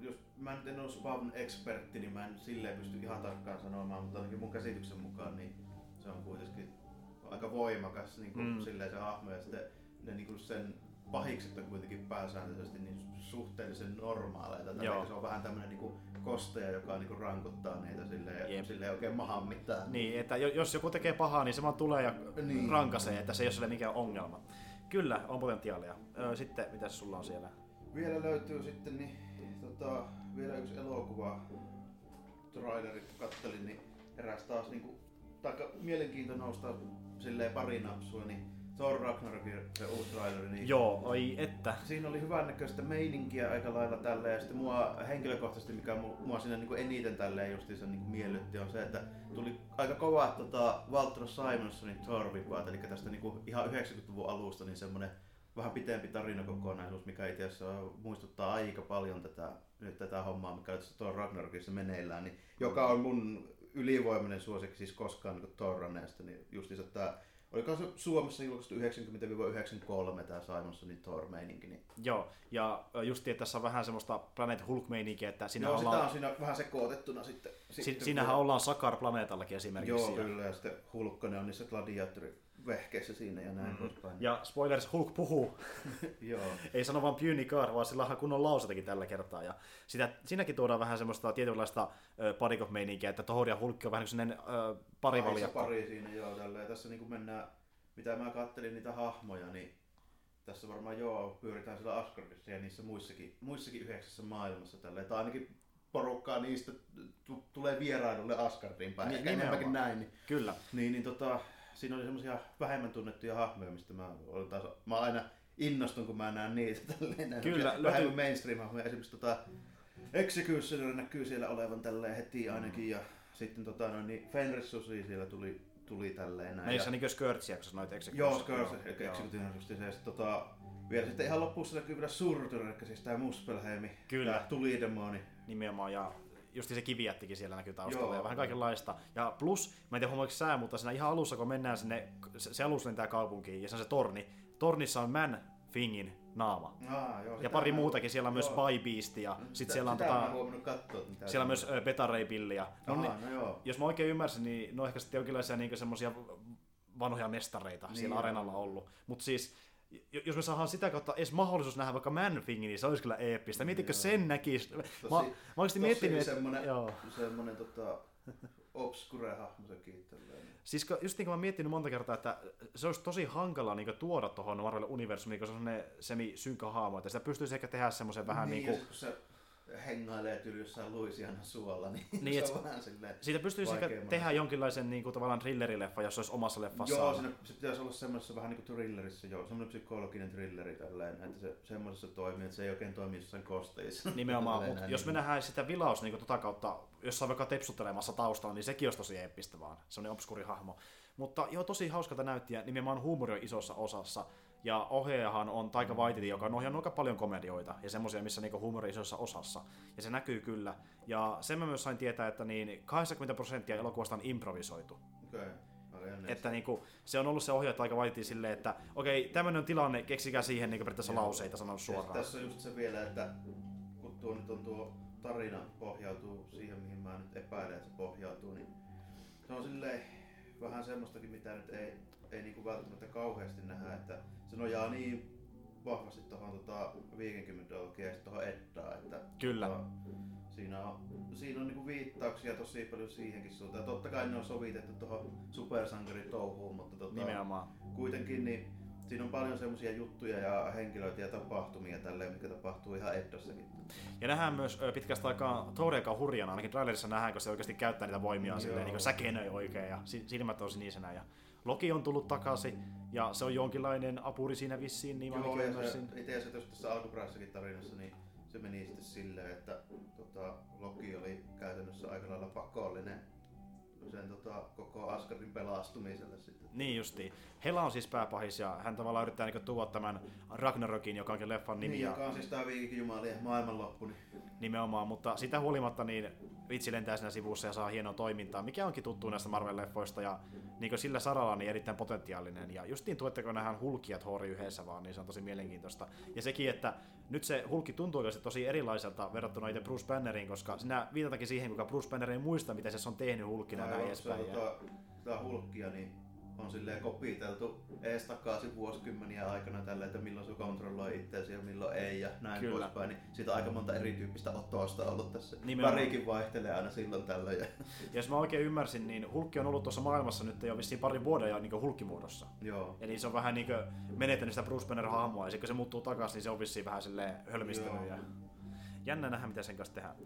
jos mä nyt en ole Spawn-ekspertti, niin mä en silleen pysty ihan tarkkaan sanomaan, mutta ainakin mun käsityksen mukaan niin se on kuitenkin aika voimakas niin kuin Mm. silleen se hahmo ja sitten ne niin kuin sen pahikset on kuitenkin pääsääntöisesti niin suhteellisen normaaleita. Joo. se on vähän tämmöinen niin kuin kosteja, joka niin kuin rankuttaa niitä silleen, Jep. silleen oikein mahan mitään. Niin, että jo- jos joku tekee pahaa, niin se vaan tulee ja Niin. rankasee, että se ei ole sille mikään ongelma. Kyllä, on potentiaalia. Sitten, mitä sulla on siellä? Vielä löytyy sitten niin, tota, vielä yksi elokuva traileri, kun kattelin, niin eräs taas niinku, taika mielenkiinto nousta silleen pari napsua, niin Thor Ragnarokin se uusi traileri, niin Joo, oi että. siinä oli hyvännäköistä meininkiä aika lailla tälleen, ja sitten mua henkilökohtaisesti, mikä mu- mua siinä niinku eniten tälleen justiinsa niinku miellytti, on se, että tuli aika kova tota, Walter Simonsonin thor vipaat eli tästä niinku ihan 90-luvun alusta niin semmonen vähän pitempi tarinakokonaisuus, mikä itse asiassa muistuttaa aika paljon tätä, nyt tätä hommaa, mikä tässä Thor Ragnarokissa meneillään, niin, joka on mun ylivoimainen suosikki siis koskaan niin Thor-raneesta, niin justiinsa tää Oliko se Suomessa julkaistu 90-93 tämä Simonsonin Thor-meininki? Niin... Joo, ja ö, justiin, että tässä on vähän semmoista Planet Hulk-meininkiä, että siinä Joo, sitä ollaan, on siinä vähän sekoitettuna sitten. si, sitten siinähän ollaan Sakar planeetallakin esimerkiksi. Joo, kyllä, ja sitten Hulkkonen on niissä gladiaattorivehkeissä siinä ja näin mm-hmm. poispäin. ja spoilers, Hulk puhuu. <laughs> Joo. ei sano vaan Puny Car, vaan sillä on kunnon lausetekin tällä kertaa. Ja sitä, siinäkin tuodaan vähän semmoista tietynlaista parikov meininkiä että Thor ja Hulk on vähän sellainen ö, parivaljakko. Pari siinä, joo, tälleen. Tässä niin kuin mennään, mitä mä kattelin niitä hahmoja, niin tässä varmaan joo, pyöritään sillä Asgardissa ja niissä muissakin, muissakin yhdeksässä maailmassa tälleen. Tai ainakin porukkaa niistä t- tulee vierailulle Asgardiin päin. Ni- Ehkä nimenomaan. enemmänkin näin. Niin, Kyllä. niin, niin tota, siinä oli semmoisia vähemmän tunnettuja hahmoja, mistä mä olen taas, mä aina innostun, kun mä näen niitä tälleen. näin. Kyllä, Semmosia vähemmän löytyy- mainstream-hahmoja. Esimerkiksi tota, Executioner näkyy siellä olevan tälleen heti ainakin. Ja sitten tota, no, niin Fenris Susi siellä tuli, tuli tälleen näin. Näissä Ja- niin Skirtsiä, kun sanoit. Joo, joo. Executioner justiinsa. Ja sitten tota, vielä sitten ihan lopussa näkyy vielä Surtur, eli siis tää Muspelheimi. Kyllä. Tää tulidemoni. Nimenomaan, ja just se kivijättikin siellä näkyy taustalla Joo. ja vähän kaikenlaista. Ja plus, mä en tiedä huomaatko sää, mutta siinä ihan alussa, kun mennään sinne, se, se alus lentää kaupunkiin ja se on se torni. Tornissa on Man Fingin naama. Aa, joo, Ja pari mä- muutakin, siellä on myös joo. Spy Beast ja Sitä- sit siellä on, tota, katsoa. siellä on myös Beta Ray Pilli. Ja, no, Aha, niin, no joo. jos mä oikein ymmärsin, niin ne on ehkä sitten jonkinlaisia niin semmoisia vanhoja mestareita Niin siellä joo. areenalla ollut. Mutta siis jos me saadaan sitä kautta edes mahdollisuus nähdä vaikka Manfingi, niin se olisi kyllä eeppistä. Mietitkö sen näkisi? Mä, Tosi- mä oikeasti miettinyt, että... semmonen, Joo. semmonen tota, obscure hahmo sekin tälleen. Siis just niin kuin mä oon miettinyt monta kertaa, että se olisi tosi hankala niin tuoda tuohon Marvel universumiin, kun se on semmoinen semi-synkkä hahmo, että sitä pystyisi ehkä tehdä semmoisen vähän niin, niin kuin... se hengailee jossain Louisiana suolla, niin, Niin, niin et se on vähän silleen... Siitä pystyisi tehdä jonkinlaisen niin kuin, tavallaan thrillerileffa, jos se olisi omassa leffassaan. Joo, siinä, se pitäisi olla semmoisessa vähän niin kuin thrillerissä, joo, semmoinen psykologinen thrilleri tälleen, että se semmoisessa toimii, että se ei oikein toimi jossain kosteissa. <laughs> Nimenomaan, mutta näin, jos me niin- nähdään sitä vilaus niin tota kautta, jossain vaikka tepsuttelemassa taustalla, niin sekin olisi tosi eeppistä vaan, semmoinen obskuri hahmo. Mutta joo, tosi hauskalta näytti ja nimenomaan huumori on isossa osassa. Ja ohjaajahan on Taika Waititi, joka on ohjannut aika paljon komedioita ja semmoisia, missä niinku huumori isossa osassa. Ja se näkyy kyllä. Ja sen mä myös sain tietää, että niin 80 prosenttia elokuvasta on improvisoitu. Okay. Että niinku, se on ollut se ohjaaja Taika Waititi silleen, että okei, tämmöinen on tilanne, keksikää siihen niinku periaatteessa Joo. lauseita sanonut Ja suoraan. Tässä on just se vielä, että kun tuo nyt on tuo tarina pohjautuu siihen, mihin mä nyt epäilen, että se pohjautuu, niin se on silleen vähän semmoistakin, mitä nyt ei, ei niinku välttämättä kauheasti nähdä, että se nojaa niin vahvasti tuohon tota viikinkymyntologiaan ja sitten tuohon Eddaan, että Kyllä. tota, siinä on, siinä on niinku viittauksia tosi paljon siihenkin suuntaan. Totta kai ne on sovitettu tuohon supersankaritouhuun, mutta tota, Nimenomaan. kuitenkin niin siinä on paljon semmoisia juttuja ja henkilöitä ja tapahtumia tälleen, mikä tapahtuu ihan Eddossakin. Ja nähdään myös pitkästä aikaa on hurjana, ainakin trailerissa nähdään, kun se oikeasti käyttää niitä voimia silleen, niin kuin säkenöi oikein ja si- silmät on sinisenä. Ja Loki on tullut takaisin ja se on jonkinlainen apuri siinä vissiin, niin mä Joo, ainakin ja se, itse asiassa tuossa tässä alkuperäisessäkin tarinassa, niin se meni sitten silleen, että tota, Loki oli käytännössä aika lailla pakollinen sen tota, koko Asgardin pelastumiselle sitten. Niin justiin. Hela on siis pääpahis ja hän tavallaan yrittää niin tuoda tämän Ragnarokin, joka onkin leffan nimi. Niin, ja joka on siis tää viikin jumalien maailmanloppu, niin Nimenomaan, mutta sitä huolimatta niin vitsi lentää siinä sivussa ja saa hienoa toimintaa, mikä onkin tuttu näistä Marvel-leffoista ja niin sillä saralla niin erittäin potentiaalinen. Ja justiin tuetteko nähdään hulkia Thori yhdessä vaan, niin se on tosi mielenkiintoista. Ja sekin, että nyt se hulkki tuntuu oikeasti tosi erilaiselta verrattuna itse Bruce Banneriin, koska sinä viitatakin siihen, kuinka Bruce Banner ei muista, mitä se on tehnyt hulkina näin edespäin. Tota, tää hulkkia, niin on silleen kopiteltu ees takaisin vuosikymmeniä aikana tällä, että milloin se kontrolloi itseäsi ja milloin ei ja näin Kyllä. poispäin. Niin siitä on aika monta erityyppistä otosta ollut tässä. Nimenomaan. Värikin vaihtelee aina silloin tällöin. Ja, Ja jos mä oikein ymmärsin, niin hulkki on ollut tuossa maailmassa nyt jo vissiin pari vuoden ja niin hulkkimuodossa. joo. Eli se on vähän niin menettänyt sitä Bruce Banner-hahmoa, ja sitten kun se muuttuu takaisin, niin se on vissiin vähän silleen hölmistynyt. Joo. Ja... Jännä nähdä, mitä sen kanssa tehdään.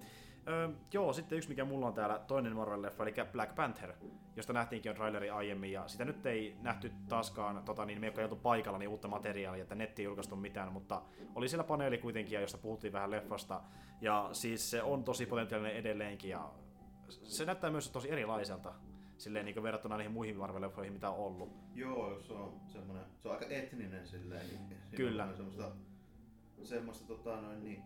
Öö, joo, sitten yksi mikä mulla on täällä, toinen Marvel-leffa, eli Black Panther, josta nähtiinkin jo traileri aiemmin, ja sitä nyt ei nähty taaskaan, tota, niin me ei oltu paikalla, niin uutta materiaalia, että netti ei julkaistu mitään, mutta oli siellä paneeli kuitenkin, josta puhuttiin vähän leffasta, ja siis se on tosi potentiaalinen edelleenkin, ja se näyttää myös tosi erilaiselta, silleen niin verrattuna niihin muihin Marvel-leffoihin, mitä on ollut. Joo, jos se on semmoinen, se on aika etninen silleen. Niin Kyllä. On semmoista, semmoista tota noin niin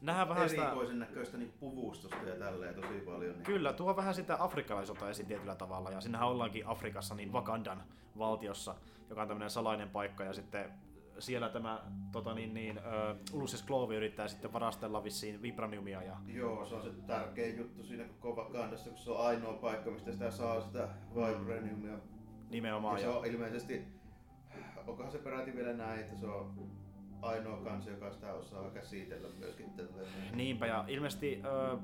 Nähdään vähän sitä... erikoisen näköistä niin puvustusta ja tälleen tosi paljon. Niin. Kyllä, tuo vähän sitä afrikkalaisuutta esiin tietyllä tavalla, ja sinnehän ollaankin Afrikassa, niin Wakandan valtiossa, joka on tämmöinen salainen paikka, ja sitten siellä tämä tota niin, niin, uh, Ulysses yrittää sitten varastella vissiin vibraniumia, ja Joo, se on se tärkein juttu siinä koko Wakandassa, kun se on ainoa paikka, mistä sitä saa sitä vibraniumia. Ja nimenomaan, se ja, on ilmeisesti, onkohan se peräti vielä näin, että se on ainoa kansa, joka sitä osaa käsitellä myöskin tälleen. niinpä, ja ilmeisesti, uh,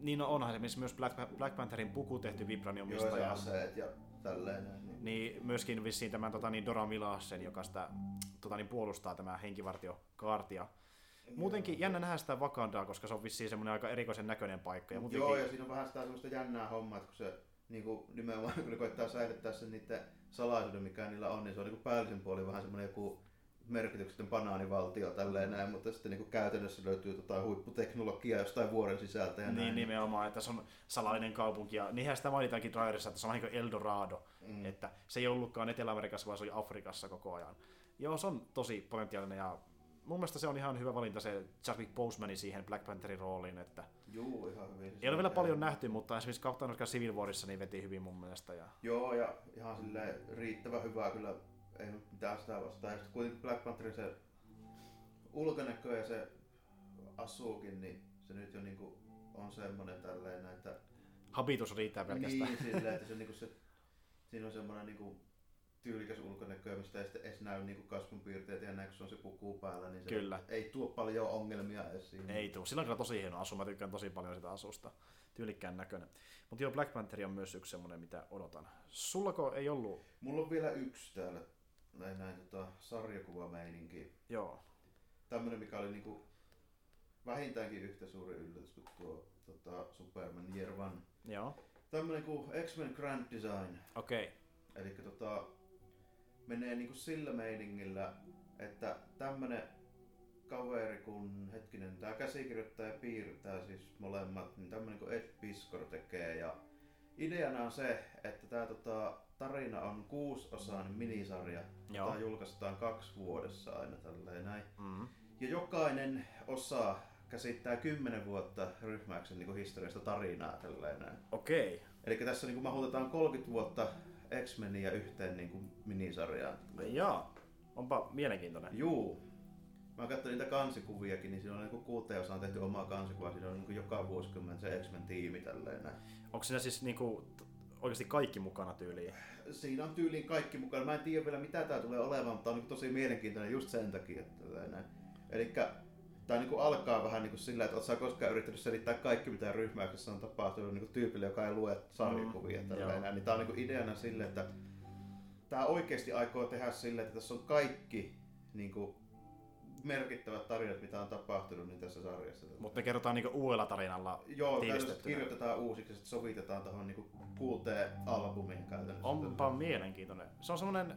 niin no onhan esimerkiksi myös Black, Black Pantherin puku tehty Joo, vibraniumista, ja se ja aseet ja tälleen. Niin. niin myöskin vissiin tämän tota, niin Dora Milasen, joka sitä tota, niin puolustaa tämä henkivartiokaartia. Muutenkin jännä nähdä sitä Wakandaa, koska se on vissiin semmoinen aika erikoisen näköinen paikka. Ja muutenkin, Joo, ja siinä on vähän sitä semmoista jännää hommaa, että kun se niin kuin nimenomaan <laughs> kun ne koittaa säilyttää sen niiden salaisuuden, mikä niillä on, niin se on niin kuin päällisin puoli vähän semmoinen joku merkityksetön banaanivaltio tälleen näin, mutta sitten niin käytännössä löytyy tota huipputeknologiaa jostain vuoren sisältä ja niin näin. nimenomaan, että se on salainen kaupunki. Ja niinhän sitä mainitaankin trailerissa, että se on niin kuin Eldorado. Mm. Että se ei ollutkaan Etelä-Amerikassa, vaan se oli Afrikassa koko ajan. Joo, se on tosi potentiaalinen ja mun mielestä se on ihan hyvä valinta se Chadwick Boseman siihen Black Pantherin rooliin, että Juu, ihan hyvin. ei ole vielä paljon nähty, mutta esimerkiksi Captain America Civil Warissa niin veti hyvin mun mielestä. Ja... Joo, ja ihan silleen riittävän hyvää kyllä, ei nyt mitään sitä vastaan. Ja sitten kuitenkin Black Pantherin se ulkonäkö ja se asuukin, niin se nyt jo niinku on semmonen tälleen, että Habitus riittää pelkästään. Niin, silleen, että se, <laughs> niinku se, siinä on semmoinen niinku tyylikäs ulkonäkö, mistä ei sitten edes näy niinku kasvonpiirteet ja näin, kun se on se puku päällä, niin se Kyllä. ei tuo paljon ongelmia esiin. Ei tuu. Sillä on kyllä tosi hieno asu. Mä tykkään tosi paljon sitä asusta. Tyylikkään näköinen. Mutta joo, Black Panther on myös yksi semmonen, mitä odotan. Sullako ei ollut... Mulla on vielä yksi täällä, näin, näin tota, sarjakuvameininki. Joo. Tämmönen, mikä oli niinku vähintäänkin yhtä suuri yllätys kuin tuo tota, Superman Year One. Joo. Tämmönen kuin X-Men Grand Design. Okei. Okay. Eli tota, menee niinku sillä meiningillä, että tämmönen kaveri kun, hetkinen, tää käsikirjoittaja piirtää siis molemmat, niin tämmönen kuin Ed Piskor tekee ja ideana on se, että tää tota, tarina on kuusiosainen minisarja, Joo. jota julkaistaan kaksi vuodessa aina tälleen näin. Mm-hmm. Ja jokainen osa käsittää 10 vuotta ryhmäyksen niin historiasta tarinaa tälleen näin. Okei. Eli tässä niin mahutetaan 30 vuotta X-Meniä yhteen niin kuin minisarjaan. Okay. Jaa. Onpa mielenkiintoinen. Juu. Mä katsoin niitä kansikuviakin, niin siinä on niin kuuteen osaan tehty omaa kansikuva. Siinä on niin joka vuosikymmen se X-Men tiimi tälleen näin. Onko siinä siis niinku oikeasti kaikki mukana tyyliin? Siinä on tyyliin kaikki mukana. Mä en tiedä vielä mitä tää tulee olemaan, mutta on niin tosi mielenkiintoinen just sen takia. Elikkä tää niinku alkaa vähän niinku sillä, että sä koskaan yrittänyt selittää kaikki mitä ryhmäyksessä on tapahtunut niinku tyypille, joka ei lue sarjakuvia. Mm, niin tää on niinku ideana sille, että tää oikeasti aikoo tehdä sille, että tässä on kaikki niinku merkittävät tarinat, mitä on tapahtunut niin tässä sarjassa. Mutta ne kerrotaan niinku uudella tarinalla Joo, kirjoitetaan uusiksi ja sit sovitetaan tuohon niinku kuuteen albumiin käytännössä. Onpa mielenkiintoinen. Se on semmonen,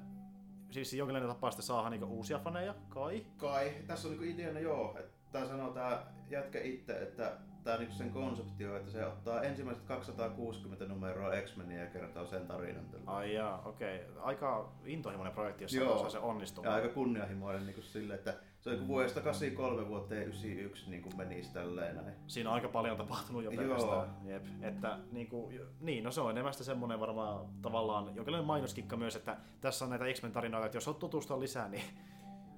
siis jonkinlainen tapa sitten saada niinku uusia faneja, kai? Kai, tässä on niinku ideana joo, että tää sanoo tää jätkä itse, että tää niinku sen konsepti on, että se ottaa ensimmäiset 260 numeroa X-Meniä ja kertoo sen tarinan. tällä. Ai jaa, okei. Aika intohimoinen projekti, jos Joo. se se Ja aika kunnianhimoinen niinku sille, että se on vuodesta 83 vuoteen 91 niinku menisi tälleen näin. Siinä on aika paljon tapahtunut jo pelkästään. Jep. Että, niinku, niin, no se on enemmän sitten semmoinen varmaan tavallaan jonkinlainen mainoskikka myös, että tässä on näitä X-Men-tarinoita, että jos olet tutustua lisää, niin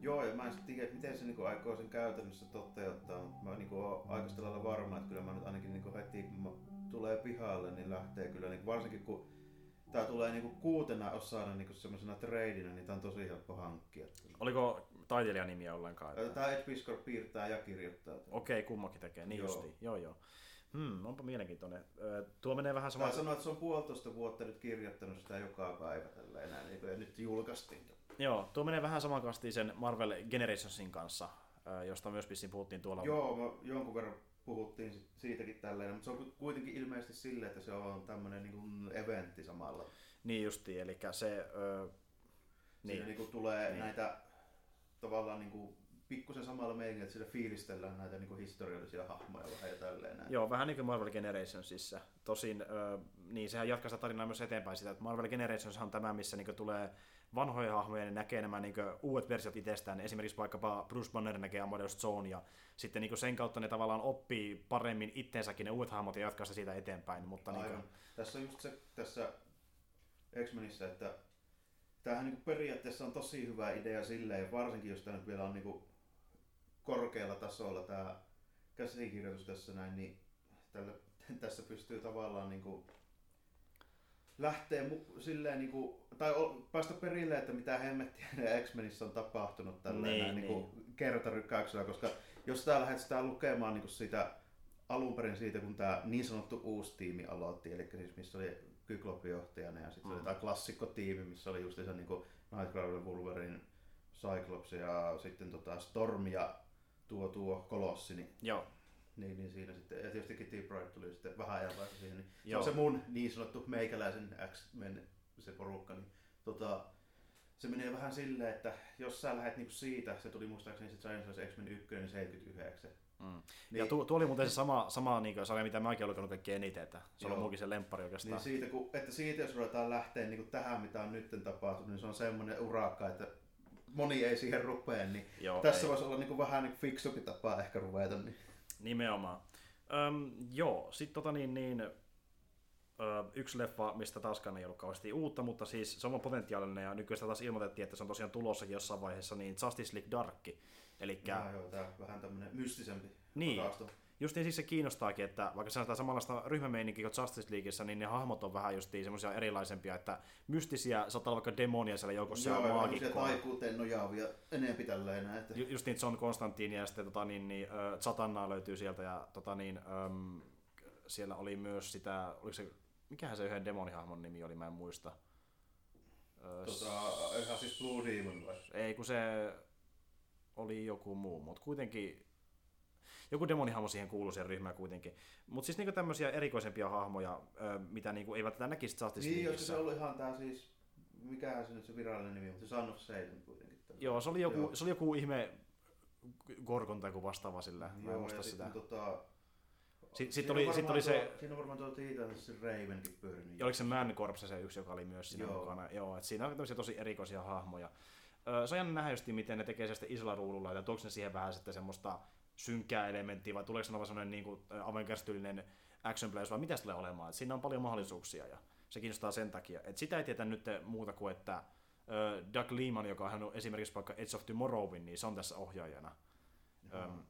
Joo, ja mä en tiedä, miten se niinku aikoo sen käytännössä toteuttaa, mutta mä niinku oon aika lailla varma, että kyllä mä nyt ainakin niinku heti kun mä tulee pihalle, niin lähtee kyllä, niinku varsinkin kun tää tulee niinku kuutena osana niinku semmoisena treidinä, niin tää on tosi helppo hankkia. oliko taiteilijan nimiä ollenkaan? Että... Tää Ed piirtää ja kirjoittaa. Okei, kummakin tekee, niin Joo. justiin. Joo, joo. Hmm, onpa mielenkiintoinen. Tuo menee vähän Tää sama... sanoo, että se on puolitoista vuotta nyt kirjoittanut sitä joka päivä tällä enää, niin ja nyt julkaistiin. Joo, tuo menee vähän saman kastiin sen Marvel Generationsin kanssa, josta myös vissiin puhuttiin tuolla. Joo, mä jonkun verran puhuttiin siitäkin tälleen, mutta se on kuitenkin ilmeisesti silleen, että se on tämmönen niinku eventti samalla. Niin justiin, eli se... Ö, Niin. niin. Siinä niinku tulee Niin. niin. näitä tavallaan niinku pikkusen samalla meiningillä, että siellä fiilistellään näitä niinku historiallisia hahmoja vähän ja tälleen näin. Joo, vähän niin kuin Marvel Generationsissa. Tosin, ö, niin sehän jatkaa sitä tarinaa myös eteenpäin sitä, että Marvel Generations on tämä, missä niin tulee vanhoja hahmoja ja ne näkee nämä niin uudet versiot itsestään. Esimerkiksi vaikkapa Bruce Banner näkee Amadeus Zone ja sitten niin sen kautta ne tavallaan oppii paremmin itsensäkin ne uudet hahmot ja jatkaa sitä siitä eteenpäin. Mutta niin Aivan. kuin, Tässä on just se tässä X-Menissä, että tämähän niinku periaatteessa on tosi hyvä idea silleen, varsinkin jos tämä nyt vielä on niinku korkealla tasolla tämä käsikirjoitus tässä näin, niin tällä, <laughs> tässä pystyy tavallaan niinku lähteä mu- silleen niinku, tai o, päästä perille, että mitä hemmettiä ne X-Menissä on tapahtunut tällä Niin, näin, niin. niinku kertarykäyksellä, koska jos tää lähdet sitä lukemaan niinku sitä alun perin siitä, kun tämä niin sanottu uusi tiimi aloitti, eli siis missä oli Kykloppi johtajana ja sitten mm. Mm. oli tämä klassikkotiimi, missä oli just se niin Nightcrawler, Wolverine, Cyclops ja sitten tota Storm ja tuo, tuo Kolossi, niin, joo, niin, niin siinä sitten, ja tietysti Kitty Pryde tuli sitten vähän ajan päästä siihen, niin se on se mun niin sanottu meikäläisen X-Men se porukka, niin tota, se menee vähän silleen, että jos sä lähdet niinku siitä, se tuli muistaakseni se Giants X-Men 1, niin 79. Mm. Niin, Ja tuo, tuo oli muuten se sama, sama niin sarja, mitä mäkin olen lukenut kaikkein eniten, että se on muukin se lemppari oikeastaan. Niin siitä, kun, että siitä jos ruvetaan lähteä niin tähän, mitä on nyt tapahtunut, niin se on semmoinen urakka, että moni ei siihen rupea, niin Joo, tässä ei. voisi olla niin vähän niin fiksukin tapa ehkä ruveta. Niin. Nimenomaan. Öm, joo, sitten tota niin, niin ö, yksi leffa, mistä taaskaan ei ollut kauheasti uutta, mutta siis se on potentiaalinen ja nykyistä taas ilmoitettiin, että se on tosiaan tulossakin jossain vaiheessa, niin Justice League Dark. Eli Ja, joo, tää vähän tämmönen mystisempi Niin. Raasto. justiin siis se kiinnostaakin, että vaikka se on samanlaista ryhmämeininkiä kuin Justice Leagueissa, niin ne hahmot on vähän justiin semmoisia erilaisempia, että mystisiä, saattaa olla vaikka demonia siellä joukossa Joo, ja maagikkoa. taikuuteen nojaavia enempi tälleen näin, että... Ju- Just niin John Constantine ja sitten tota, niin, niin, äh, Satannaa löytyy sieltä ja tota, niin, äm, siellä oli myös sitä, oliko se, mikähän se yhden demonihahmon nimi oli, mä en muista. Tota, ihan siis Blue Demon vai? Ei, kun se oli joku muu, mutta kuitenkin joku demonihahmo siihen kuuluu siihen ryhmään kuitenkin. Mutta siis niinku tämmöisiä erikoisempia hahmoja, mitä niinku ei välttämättä näkisi Justice Niin, jos se ollut ihan tää siis... Mikähän se nyt se virallinen nimi, mutta se Son of Satan kuitenkin. Joo, se oli joku, Joo. se oli joku ihme Gorgon tai joku vastaava sillä. Mä en Joo, muista ja sitä. sitten tota... sit siinä oli- sit oli se- tuo- Siinä on varmaan tuo Titan, se Ravenkin pyörinyt. Ja oliko se Man Corpse se yksi, joka oli myös siinä Joo. mukana? Joo, että siinä on tämmöisiä tosi erikoisia hahmoja. Ö, Se on jännä nähdä just, miten ne tekee sitten isolla ruudulla, että tuoksi ne siihen vähän sitten semmoista synkkää elementtiä, vai tuleeko se olla semmoinen niin kuin Avengers-tyylinen action plays, vai mitä se tulee olemaan? Et siinä on paljon mahdollisuuksia, ja se kiinnostaa sen takia. Et sitä ei tietä nyt muuta kuin, että Doug Liman, joka on esimerkiksi vaikka Edge of Tomorrowin, niin se on tässä ohjaajana. Öm,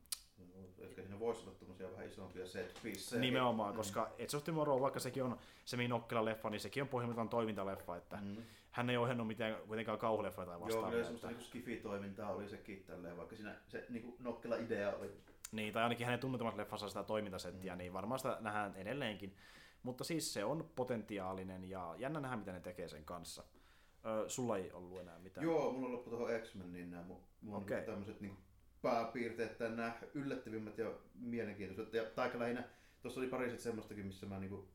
Ehkä siinä voisi olla tommosia vähän isompia set. Nimenomaan, Mm. koska Edge of Tomorrow, vaikka sekin on semi nokkela leffa, niin sekin on pohjimmiltaan toimintaleffa, että Mm. hän ei ohjannut mitään kuitenkaan kauhuleffoja tai Joo, vastaavia. kyllä että- semmoista niinku skifi-toimintaa oli sekin tälleen, vaikka siinä se niinku nokkela idea oli. Niin, tai ainakin hänen tunnetummassa leffassa sitä toimintasettiä, Mm. niin varmaan sitä nähdään edelleenkin. Mutta siis se on potentiaalinen ja jännä nähdä, mitä ne tekee sen kanssa. Ö, sulla ei ollut enää mitään. Joo, mulla loppu tuohon X-Meniin nämä mun, mun okay. tämmöiset niinku pääpiirteet, nämä yllättävimmät ja mielenkiintoiset. Ja tai aika lähinnä, tuossa oli pari semmoistakin, missä mä niinku,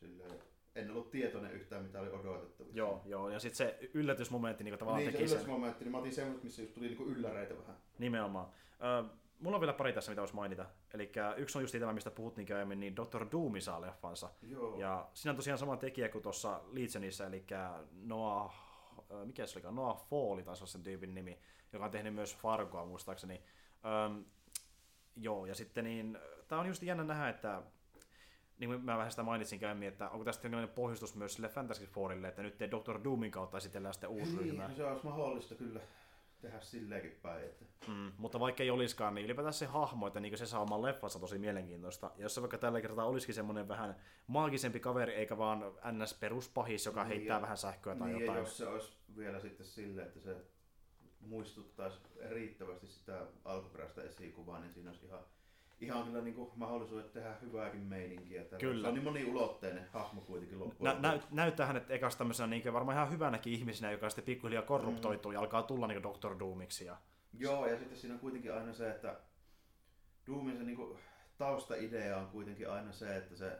silleen, en ollut tietoinen yhtään, mitä oli odotettavissa. Joo, joo, ja sitten se yllätysmomentti niin tavallaan niin, se teki sen yllätysmomentti, niin mä otin semmoista, missä just tuli niinku ylläreitä vähän. nimenomaan. Ö, mulla on vielä pari tässä, mitä voisi mainita. Eli yksi on just tämä, mistä puhuttiin aiemmin, niin Dr. Doom saa leffansa. Joo. Ja siinä on tosiaan sama tekijä kuin tuossa Legionissä, eli Noah, mikä se olikaan, Noah Fawley taisi olla sen tyypin nimi, joka on tehnyt myös Fargoa muistaakseni. Öm, joo, ja sitten niin, tämä on just jännä nähdä, että niin kuin mä vähän sitä mainitsin käymin, että onko tästä jonkinlainen pohjustus myös sille Fantasy Fourille, että nyt Dr. Doomin kautta esitellään sitten uusi niin, ryhmä. no se olisi mahdollista kyllä tehdä silleenkin päin. Että... Mm, mutta vaikka ei olisikaan, niin ylipäätään se hahmo, että niin se saa oman leffansa tosi mielenkiintoista. Ja jos se vaikka tällä kertaa olisikin semmoinen vähän maagisempi kaveri, eikä vaan ns. peruspahis, joka Niin, heittää ja- vähän sähköä tai niin, ja jotain. jos se olisi vielä sitten silleen, että se muistuttaisi riittävästi sitä alkuperäistä esikuvaa, niin siinä olisi ihan, ihan kyllä niin kuin mahdollisuudet tehdä hyvääkin meininkiä. Tällä. Kyllä. Se on niin moniulotteinen hahmo kuitenkin loppujen Nä, näyt, näyttää hänet ekas tämmöisenä niin varmaan ihan hyvänäkin ihmisenä, joka sitten pikkuhiljaa korruptoituu mm. ja alkaa tulla niin Dr. Doomiksi. Ja... Joo, ja sitten siinä on kuitenkin aina se, että Doomin se niinku taustaidea on kuitenkin aina se, että se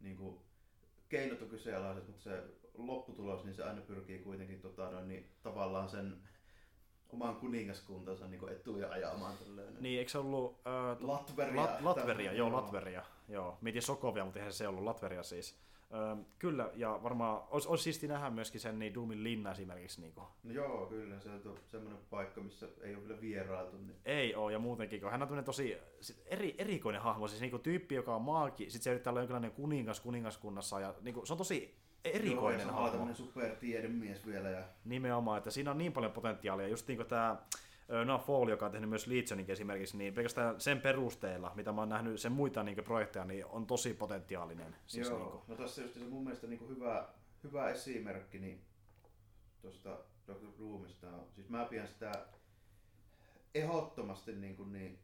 niinku, keinot on kyseenalaiset, mutta se lopputulos, niin se aina pyrkii kuitenkin tota, niin, tavallaan sen oman kuningaskuntansa niinku etuja ajamaan. Tälleen. Niin, eikö se ollut... Äh, Latveria. Lat, Latveria, joo, Latveria. Joo, mietin Sokovia, mutta eihän se ollut Latveria siis. Ö, kyllä, ja varmaan olisi, olisi siisti nähdä myöskin sen niin Doomin linna esimerkiksi. Niin kuin. No joo, kyllä. Se on semmoinen paikka, missä ei ole vielä vierailtu. Niin... Ei ole, ja muutenkin, kun hän on tosi eri, erikoinen hahmo, siis niinku tyyppi, joka on maagi, sitten se yrittää olla jonkinlainen kuningas kuningaskunnassa, ja niinku, se on tosi erikoinen joo, hahmo. tämmöinen supertiedemies vielä. Ja... Nimenomaan, että siinä on niin paljon potentiaalia, just niin kuin tämä Noah Fall, joka on tehnyt myös Legionin esimerkiksi, niin pelkästään sen perusteella, mitä mä oon nähnyt sen muita niin projekteja, niin on tosi potentiaalinen. Siis Joo, niin kuin, no tässä just se mun mielestä niin hyvä, hyvä esimerkki niin tuosta Dr. Doomista siis mä pidän sitä ehdottomasti niin, kuin niin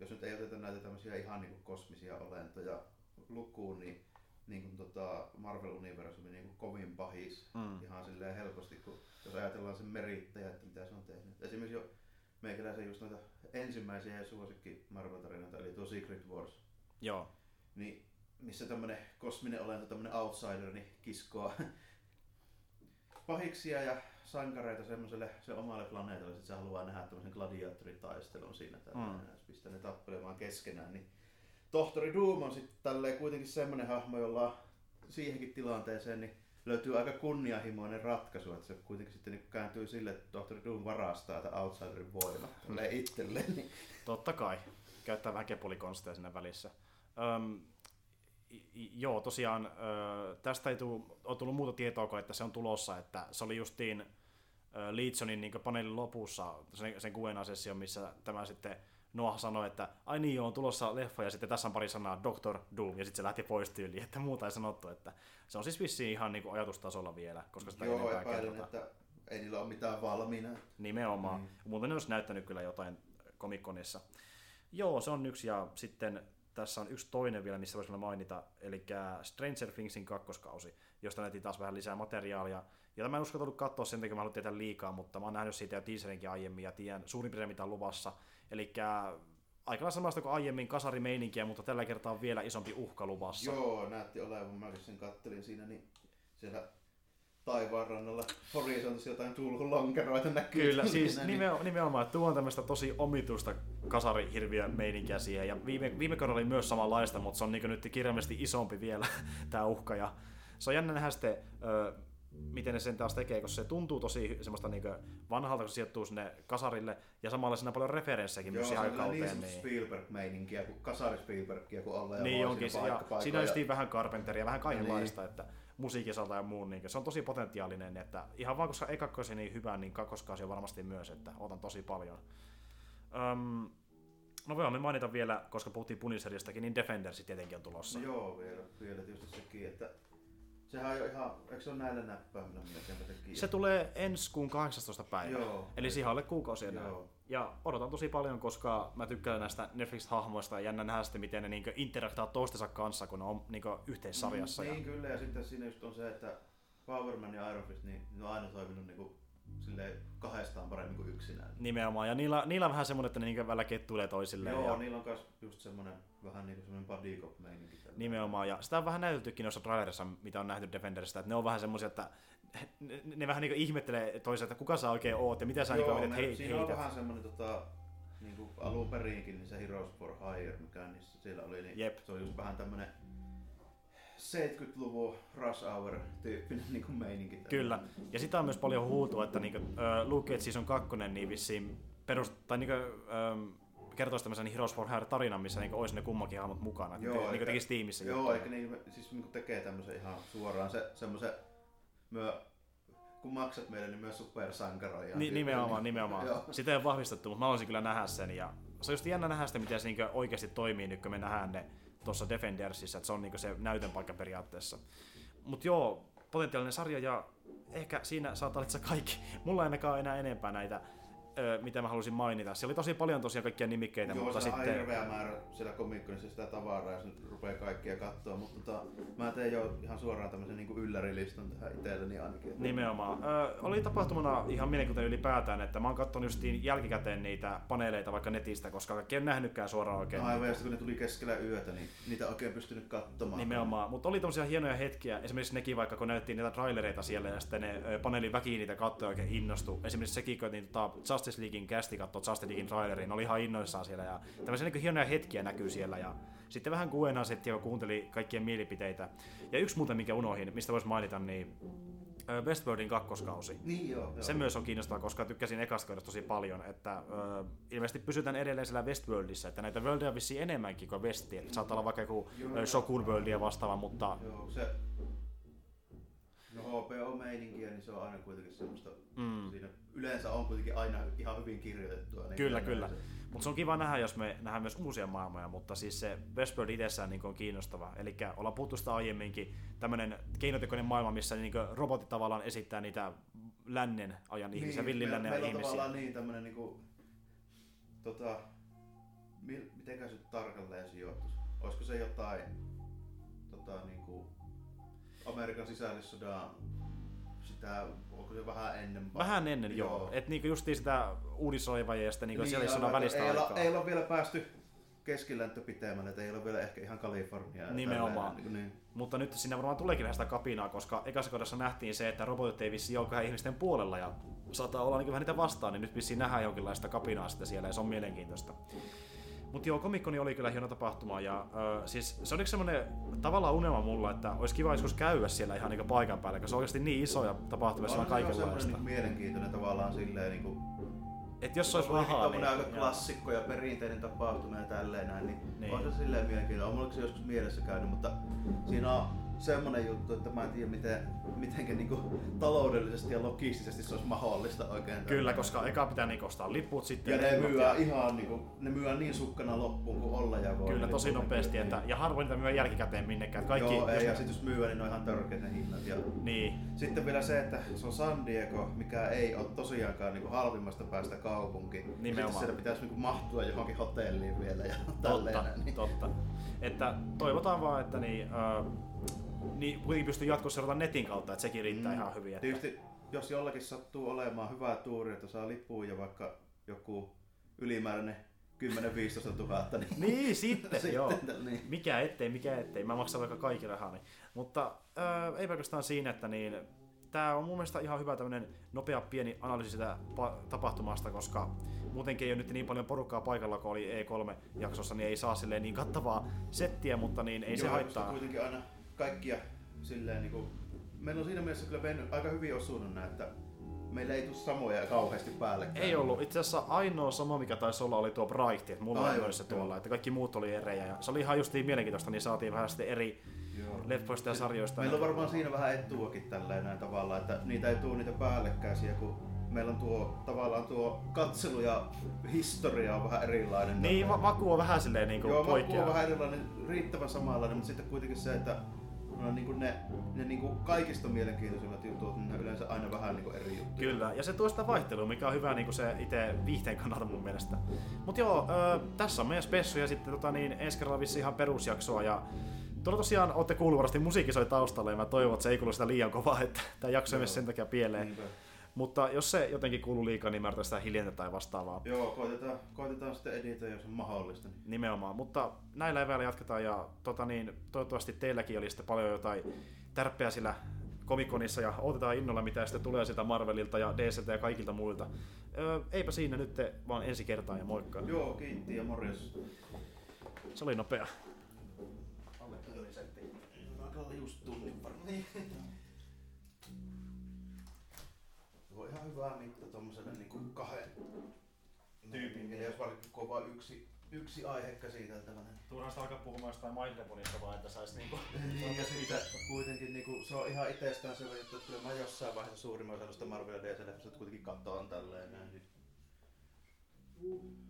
jos nyt ei oteta näitä tämmöisiä ihan niin kuin kosmisia olentoja lukuun, niin, niin kuin tota Marvel-universumin niin kuin kovin pahis Mm. ihan silleen helposti, kun jos ajatellaan sen merittäjä, että mitä se on tehnyt. Esimerkiksi jo meikäläisen just noita ensimmäisiä suosikki Marvel-tarinoita, eli tuo Secret Wars joo, niin missä tämmönen kosminen olento, tämmönen outsider, niin kiskoa <laughs> pahiksia ja sankareita semmoiselle se omalle planeetalle, sitten se haluaa nähdä tämmöisen gladiaattoritaistelun siinä Mm. mm. pistää ne tappelemaan keskenään, niin tohtori Doom on sitten tälleen kuitenkin semmoinen hahmo, jolla siihenkin tilanteeseen niin löytyy aika kunnianhimoinen ratkaisu, että se kuitenkin sitten niin kääntyy sille, että tohtori Doom varastaa tämän outsiderin voimat tälleen itselleen. Niin. totta kai. Käyttää vähän kepulikonsteja sinne välissä. Öm, joo, tosiaan ö, tästä ei tuu, ole tullut muuta tietoa kuin, että se on tulossa, että se oli justiin Leedsonin niin paneelin lopussa sen, sen Q&A-sessio, missä tämä sitten Noah sanoi, että ai niin on tulossa leffa ja sitten tässä on pari sanaa Doctor Doom ja sitten se lähti pois tyyliin, että muuta ei sanottu, että se on siis vissiin ihan niin kuin ajatustasolla vielä, koska sitä Joo, ei epäilen, että ei niillä ole mitään valmiina. Nimenomaan. Mm. Muuten ne olisi näyttänyt kyllä jotain komikkonissa. Joo, se on yksi ja sitten tässä on yksi toinen vielä, missä voisi mainita, eli Stranger Thingsin kakkoskausi, josta näytiin taas vähän lisää materiaalia. Ja mä en uskaltanut katsoa sen takia, mä haluan tietää liikaa, mutta mä oon nähnyt siitä jo teaserinkin aiemmin ja tiedän suurin piirtein mitä on luvassa. Eli aika samasta kuin aiemmin kasarimeininkiä, mutta tällä kertaa on vielä isompi uhka luvassa. Joo, näytti olevan. Mäkin sen kattelin siinä, niin siellä taivaan rannalla horisontissa jotain tulhulonkeroita näkyy. Kyllä, siis niin- nimenomaan, nimenomaan että tuo on tämmöistä tosi omituista kasarihirviö meininkiä siihen. Ja viime, viime kaudella oli myös samanlaista, mutta se on niin nyt kirjaimellisesti isompi vielä <laughs> tämä uhka. Ja se on jännä nähdä sitten, ö, miten ne sen taas tekee, koska se tuntuu tosi semmoista niin vanhalta, kun se sijoittuu sinne kasarille, ja samalla siinä on paljon referenssejäkin Joo, myös siihen on kyllä niin Niin, Spielberg-meininkiä, kuin kasari Spielbergia, kun ollaan niin onkin, siinä ja paikkapaikoilla. siinä on just vähän Carpenteria, vähän kaikenlaista, Niin. että musiikisalta ja muun, niin se on tosi potentiaalinen, että ihan vaan koska ekakkoisi niin hyvä, niin kakkoskausi on varmasti myös, että otan tosi paljon. Öm, no voimme mainita vielä, koska puhuttiin Puniseristakin, niin Defendersi tietenkin on tulossa. No joo, vielä, vielä tietysti sekin, että sehän on jo ihan, eikö se ole näillä näppäimillä melkeinpä teki? Se tulee ensi kuun 18. päivä, Joo. eli siihen alle kuukausi enää. Joo. Ja odotan tosi paljon, koska mä tykkään näistä Netflix-hahmoista ja jännä nähdä sitten, miten ne niinku interaktaa toistensa kanssa, kun ne on niinku yhteissarjassa. Mm, ja... Niin kyllä, ja sitten siinä just on se, että Powerman ja Iron Fist, niin ne on aina toiminut niinku silleen kahdestaan paremmin kuin yksinään. Nimenomaan, ja niillä, niillä on vähän semmoinen, että ne niinku välillä kettuilee toisilleen. Joo, ja niillä on myös just semmonen vähän niinku semmonen buddy cop meininki. Nimenomaan, ja sitä on vähän näytettykin noissa trailerissa, mitä on nähty Defenderista, että ne on vähän semmoisia, että ne, ne vähän niinku ihmettelee toisaalta, että kuka sä oikein oot ja mitä sä Joo, niinku me, hei, siinä on vähän semmonen tota, niinku alun perinkin, niin se Heroes for Hire, mikä niissä siellä oli, niin Jep. se on just vähän tämmönen 70-luvun rush hour tyyppinen niinku meininki. Kyllä, ja sitä on myös paljon huutua, että niinku, uh, Luke Cage Season 2 niin vissiin perust, tai niinku, um, kertoisi tämmöisen Heroes for Hire tarinan, missä niinku olisi ne kummankin hahmot mukana, Joo, niinku eikä- tekisi tiimissä Joo, juttuja. eikä niin, siis niinku tekee tämmösen ihan suoraan se semmosen myö, kun maksat meille, niin myös supersankaroja. Ni, nimenomaan, nimenomaan. Joo. Sitä ei ole vahvistettu, mutta mä haluaisin kyllä nähdä sen. Ja se on just jännä nähdä sitä, miten se niinku oikeasti toimii nyt, kun me nähdään ne tuossa Defendersissa, että se on niinku se näytön paikka periaatteessa. Mutta joo, potentiaalinen sarja ja ehkä siinä saattaa olla kaikki. <laughs> Mulla ei ainakaan enää enempää näitä, mitä mä halusin mainita. Siellä oli tosi paljon tosiaan kaikkia nimikkeitä, Joo, mutta se on sitten... hirveä määrä siellä komikkonissa sitä tavaraa, jos nyt rupeaa kaikkia katsoa, mutta tota, mä tein jo ihan suoraan tämmöisen niin yllärilistan tähän itselleni ainakin. Nimenomaan. Ö, oli tapahtumana ihan mielenkiintoinen ylipäätään, että mä oon katsonut justiin jälkikäteen niitä paneeleita vaikka netistä, koska kaikki ole nähnytkään suoraan oikein. No aivan, ja kun ne tuli keskellä yötä, niin niitä oikein pystynyt katsomaan. Nimenomaan, mutta oli tommosia hienoja hetkiä, esimerkiksi nekin vaikka kun näyttiin niitä trailereita siellä ja sitten ne paneelin väki niitä katsoi oikein innostu. Esimerkiksi sekin, kun niin, tota, Justice Leaguein kästi katsoi Justice Leaguein trailerin, oli ihan innoissaan siellä ja tämmöisiä niin hienoja hetkiä näkyy siellä ja sitten vähän Guena sitten, kun kuunteli kaikkien mielipiteitä. Ja yksi muuten, mikä unohin, mistä voisi mainita, niin Westworldin kakkoskausi. Niin joo, joo. Se myös on kiinnostavaa, koska tykkäsin ekasta kaudesta tosi paljon, että ö, ilmeisesti pysytään edelleen siellä Westworldissa, että näitä worldia on vissiin enemmänkin kuin Westia. Että saattaa olla vaikka joku Joo, Shokun worldia vastaava, mutta Joo, se... No HBO-meininkiä, niin se on aina kuitenkin semmoista... Mm. Yleensä on kuitenkin aina ihan hyvin kirjoitettua. Niin Kyllä, kyllä. Mutta se on kiva nähdä, jos me nähdään myös uusia maailmoja, mutta siis se Westworld itsessään niin on kiinnostava. Eli ollaan puhuttu sitä aiemminkin, tämmöinen keinotekoinen maailma, missä niin robotit tavallaan esittää niitä lännen ajan ihmisiä, niin, villin meillä, lännen meillä on ihmisiä. tavallaan niin tämmönen niinku... Tota... Mi, mitenkä se tarkalleen sijoitus? Olisiko se jotain... Tota niinku... Amerikan sisällissodan... Sitä... Onko se vähän ennen? Vähän ennen, joo. joo. Että niinku justiin sitä uutisoiva ja sitten niinku niin, siellä aivan, on välistä ei, aikaa. ei olla vielä päästy keskiläntö pitemmälle, että ei ole vielä ehkä ihan Kaliforniaa. ja Nimenomaan. tälleen, Niin, Mutta nyt siinä varmaan tuleekin vähän sitä kapinaa, koska ekassa kohdassa nähtiin se, että robotit ei vissiin olekaan ihmisten puolella ja saattaa olla niin vähän niitä vastaan, niin nyt vissiin nähdään jonkinlaista kapinaa sitten siellä ja se on mielenkiintoista. Mutta joo, komikkoni oli kyllä hieno tapahtuma ja ö, siis se oli semmoinen tavallaan unelma mulla, että olisi kiva joskus käydä siellä ihan niin paikan päällä, koska se on oikeasti niin isoja tapahtumia, siellä on kaikenlaista. niin mielenkiintoinen tavallaan silleen niin kuin, Et jos se olisi rahaa, niin... aika klassikko ja perinteinen tapahtuma ja tälleen näin, niin, Niin. on se silleen mielenkiintoinen. On mulla joskus mielessä käynyt, mutta siinä on semmonen juttu, että mä en tiedä miten, mitenkä niinku taloudellisesti ja logistisesti se olisi mahdollista oikein. Kyllä, koska eka pitää niinku ostaa liput sitten. Ja ne myyään ihan niinku, ne myyään niin sukkana loppuun kuin olla ja voi. Kyllä, niin tosi kuin- nopeasti, että, ja harvoin niitä myy jälkikäteen minnekään. Kaikki, Joo, ei, jos ja ne- sit jos myyä, niin ne on ihan törkeät ne hinnat. Ja Niin, sitten vielä se, että se on San Diego, mikä ei ole tosiaankaan niinku halvimmasta päästä kaupunki. Ja Nimenomaan. Sitten siellä pitäisi niinku mahtua johonkin hotelliin vielä ja totta, tälleen. näin, Niin. totta. Että toivotaan vaan, että niin, äh, niin kuitenkin pystyy jatkossa seurata netin kautta, että sekin riittää Mm. ihan hyvin. Että, Tietysti jos jollakin sattuu olemaan hyvä tuuri, että saa lippuun ja vaikka joku ylimääräinen 10-15 tuhatta, niin, Niin, sitten, <laughs> Sitten, joo. niin. Mikä ettei, mikä ettei. Mä maksan vaikka kaikki rahani. Mutta äh, ei pelkästään siinä, että niin, tämä on mun mielestä ihan hyvä tämmönen nopea pieni analyysi sitä pa- tapahtumasta, koska muutenkin ei ole nyt niin paljon porukkaa paikalla, kun oli E3-jaksossa, niin ei saa silleen niin kattavaa settiä, mutta niin ei se Joo, koska haittaa. kuitenkin aina kaikkia silleen niinku, meillä on siinä mielessä kyllä mennyt aika hyvin osunut nää, että meillä ei tule samoja kauheasti päällekkäin. Ei ollut. Itse asiassa ainoa sama, mikä taisi olla, oli tuo Bright, että mulla Aivan, oli se joo. tuolla, että kaikki muut oli erejä. Ja se oli ihan justiin mielenkiintoista, niin saatiin vähän sitten eri Joo. leffoista ja sarjoista. Meillä on varmaan siinä vähän etuakin tälleen näin tavallaan, että niitä ei tule niitä päällekkäisiä, kun meillä on tuo tavallaan tuo katselu ja historia on vähän erilainen. Niin, va- maku on vähän silleen niin Joo, maku poikkeaa. on vähän erilainen, riittävän samanlainen, mutta sitten kuitenkin se, että no, niin kuin ne, ne niin kuin kaikista mielenkiintoisimmat jutut, niin ne on yleensä aina vähän niin kuin eri juttuja. Kyllä, ja se tuo sitä vaihtelua, mikä on hyvä niin se itse viihteen kannalta mun mielestä. Mut joo, ö, tässä on meidän spessu ja sitten tota, niin, ensi kerralla vissiin ihan perusjaksoa ja Tuolla tosiaan olette kuullut varmasti musiikki soi taustalla ja mä toivon, että se ei kuulu sitä liian kovaa, että tämä jakso ei sen takia pieleen. Niinpä. Mutta jos se jotenkin kuuluu liikaa, niin mä yritän sitä hiljentää tai vastaavaa. Joo, koitetaan, koitetaan sitten editoida, jos on mahdollista. Niin. Nimenomaan, mutta näillä eväillä jatketaan ja tota niin, toivottavasti teilläkin oli sitten paljon jotain tärppeä sillä komikonissa ja odotetaan innolla mitä sitten tulee sitä Marvelilta ja DCltä ja kaikilta muilta. Öö, eipä siinä nyt vaan ensi kertaa ja moikka. Joo, kiitti ja morjes. Se oli nopea. Alle tunnin setti. Just tunnin varmaan. Hyvä mitta tommoselle niinku kahden tyypin. Ja jos varsinkin kun on vain yksi, yksi aihe käsiteltävänä. Turhaan sitä alkaa puhumaan jostain Mindlemonista vaan, että sais niinku... Niin, ja sitten kuitenkin niinku, se on ihan itsestään selvä juttu, että kyllä mä jossain vaiheessa suurimman osa noista Marvel ja DC-leffoista kuitenkin katoan tälleen näin. Niin.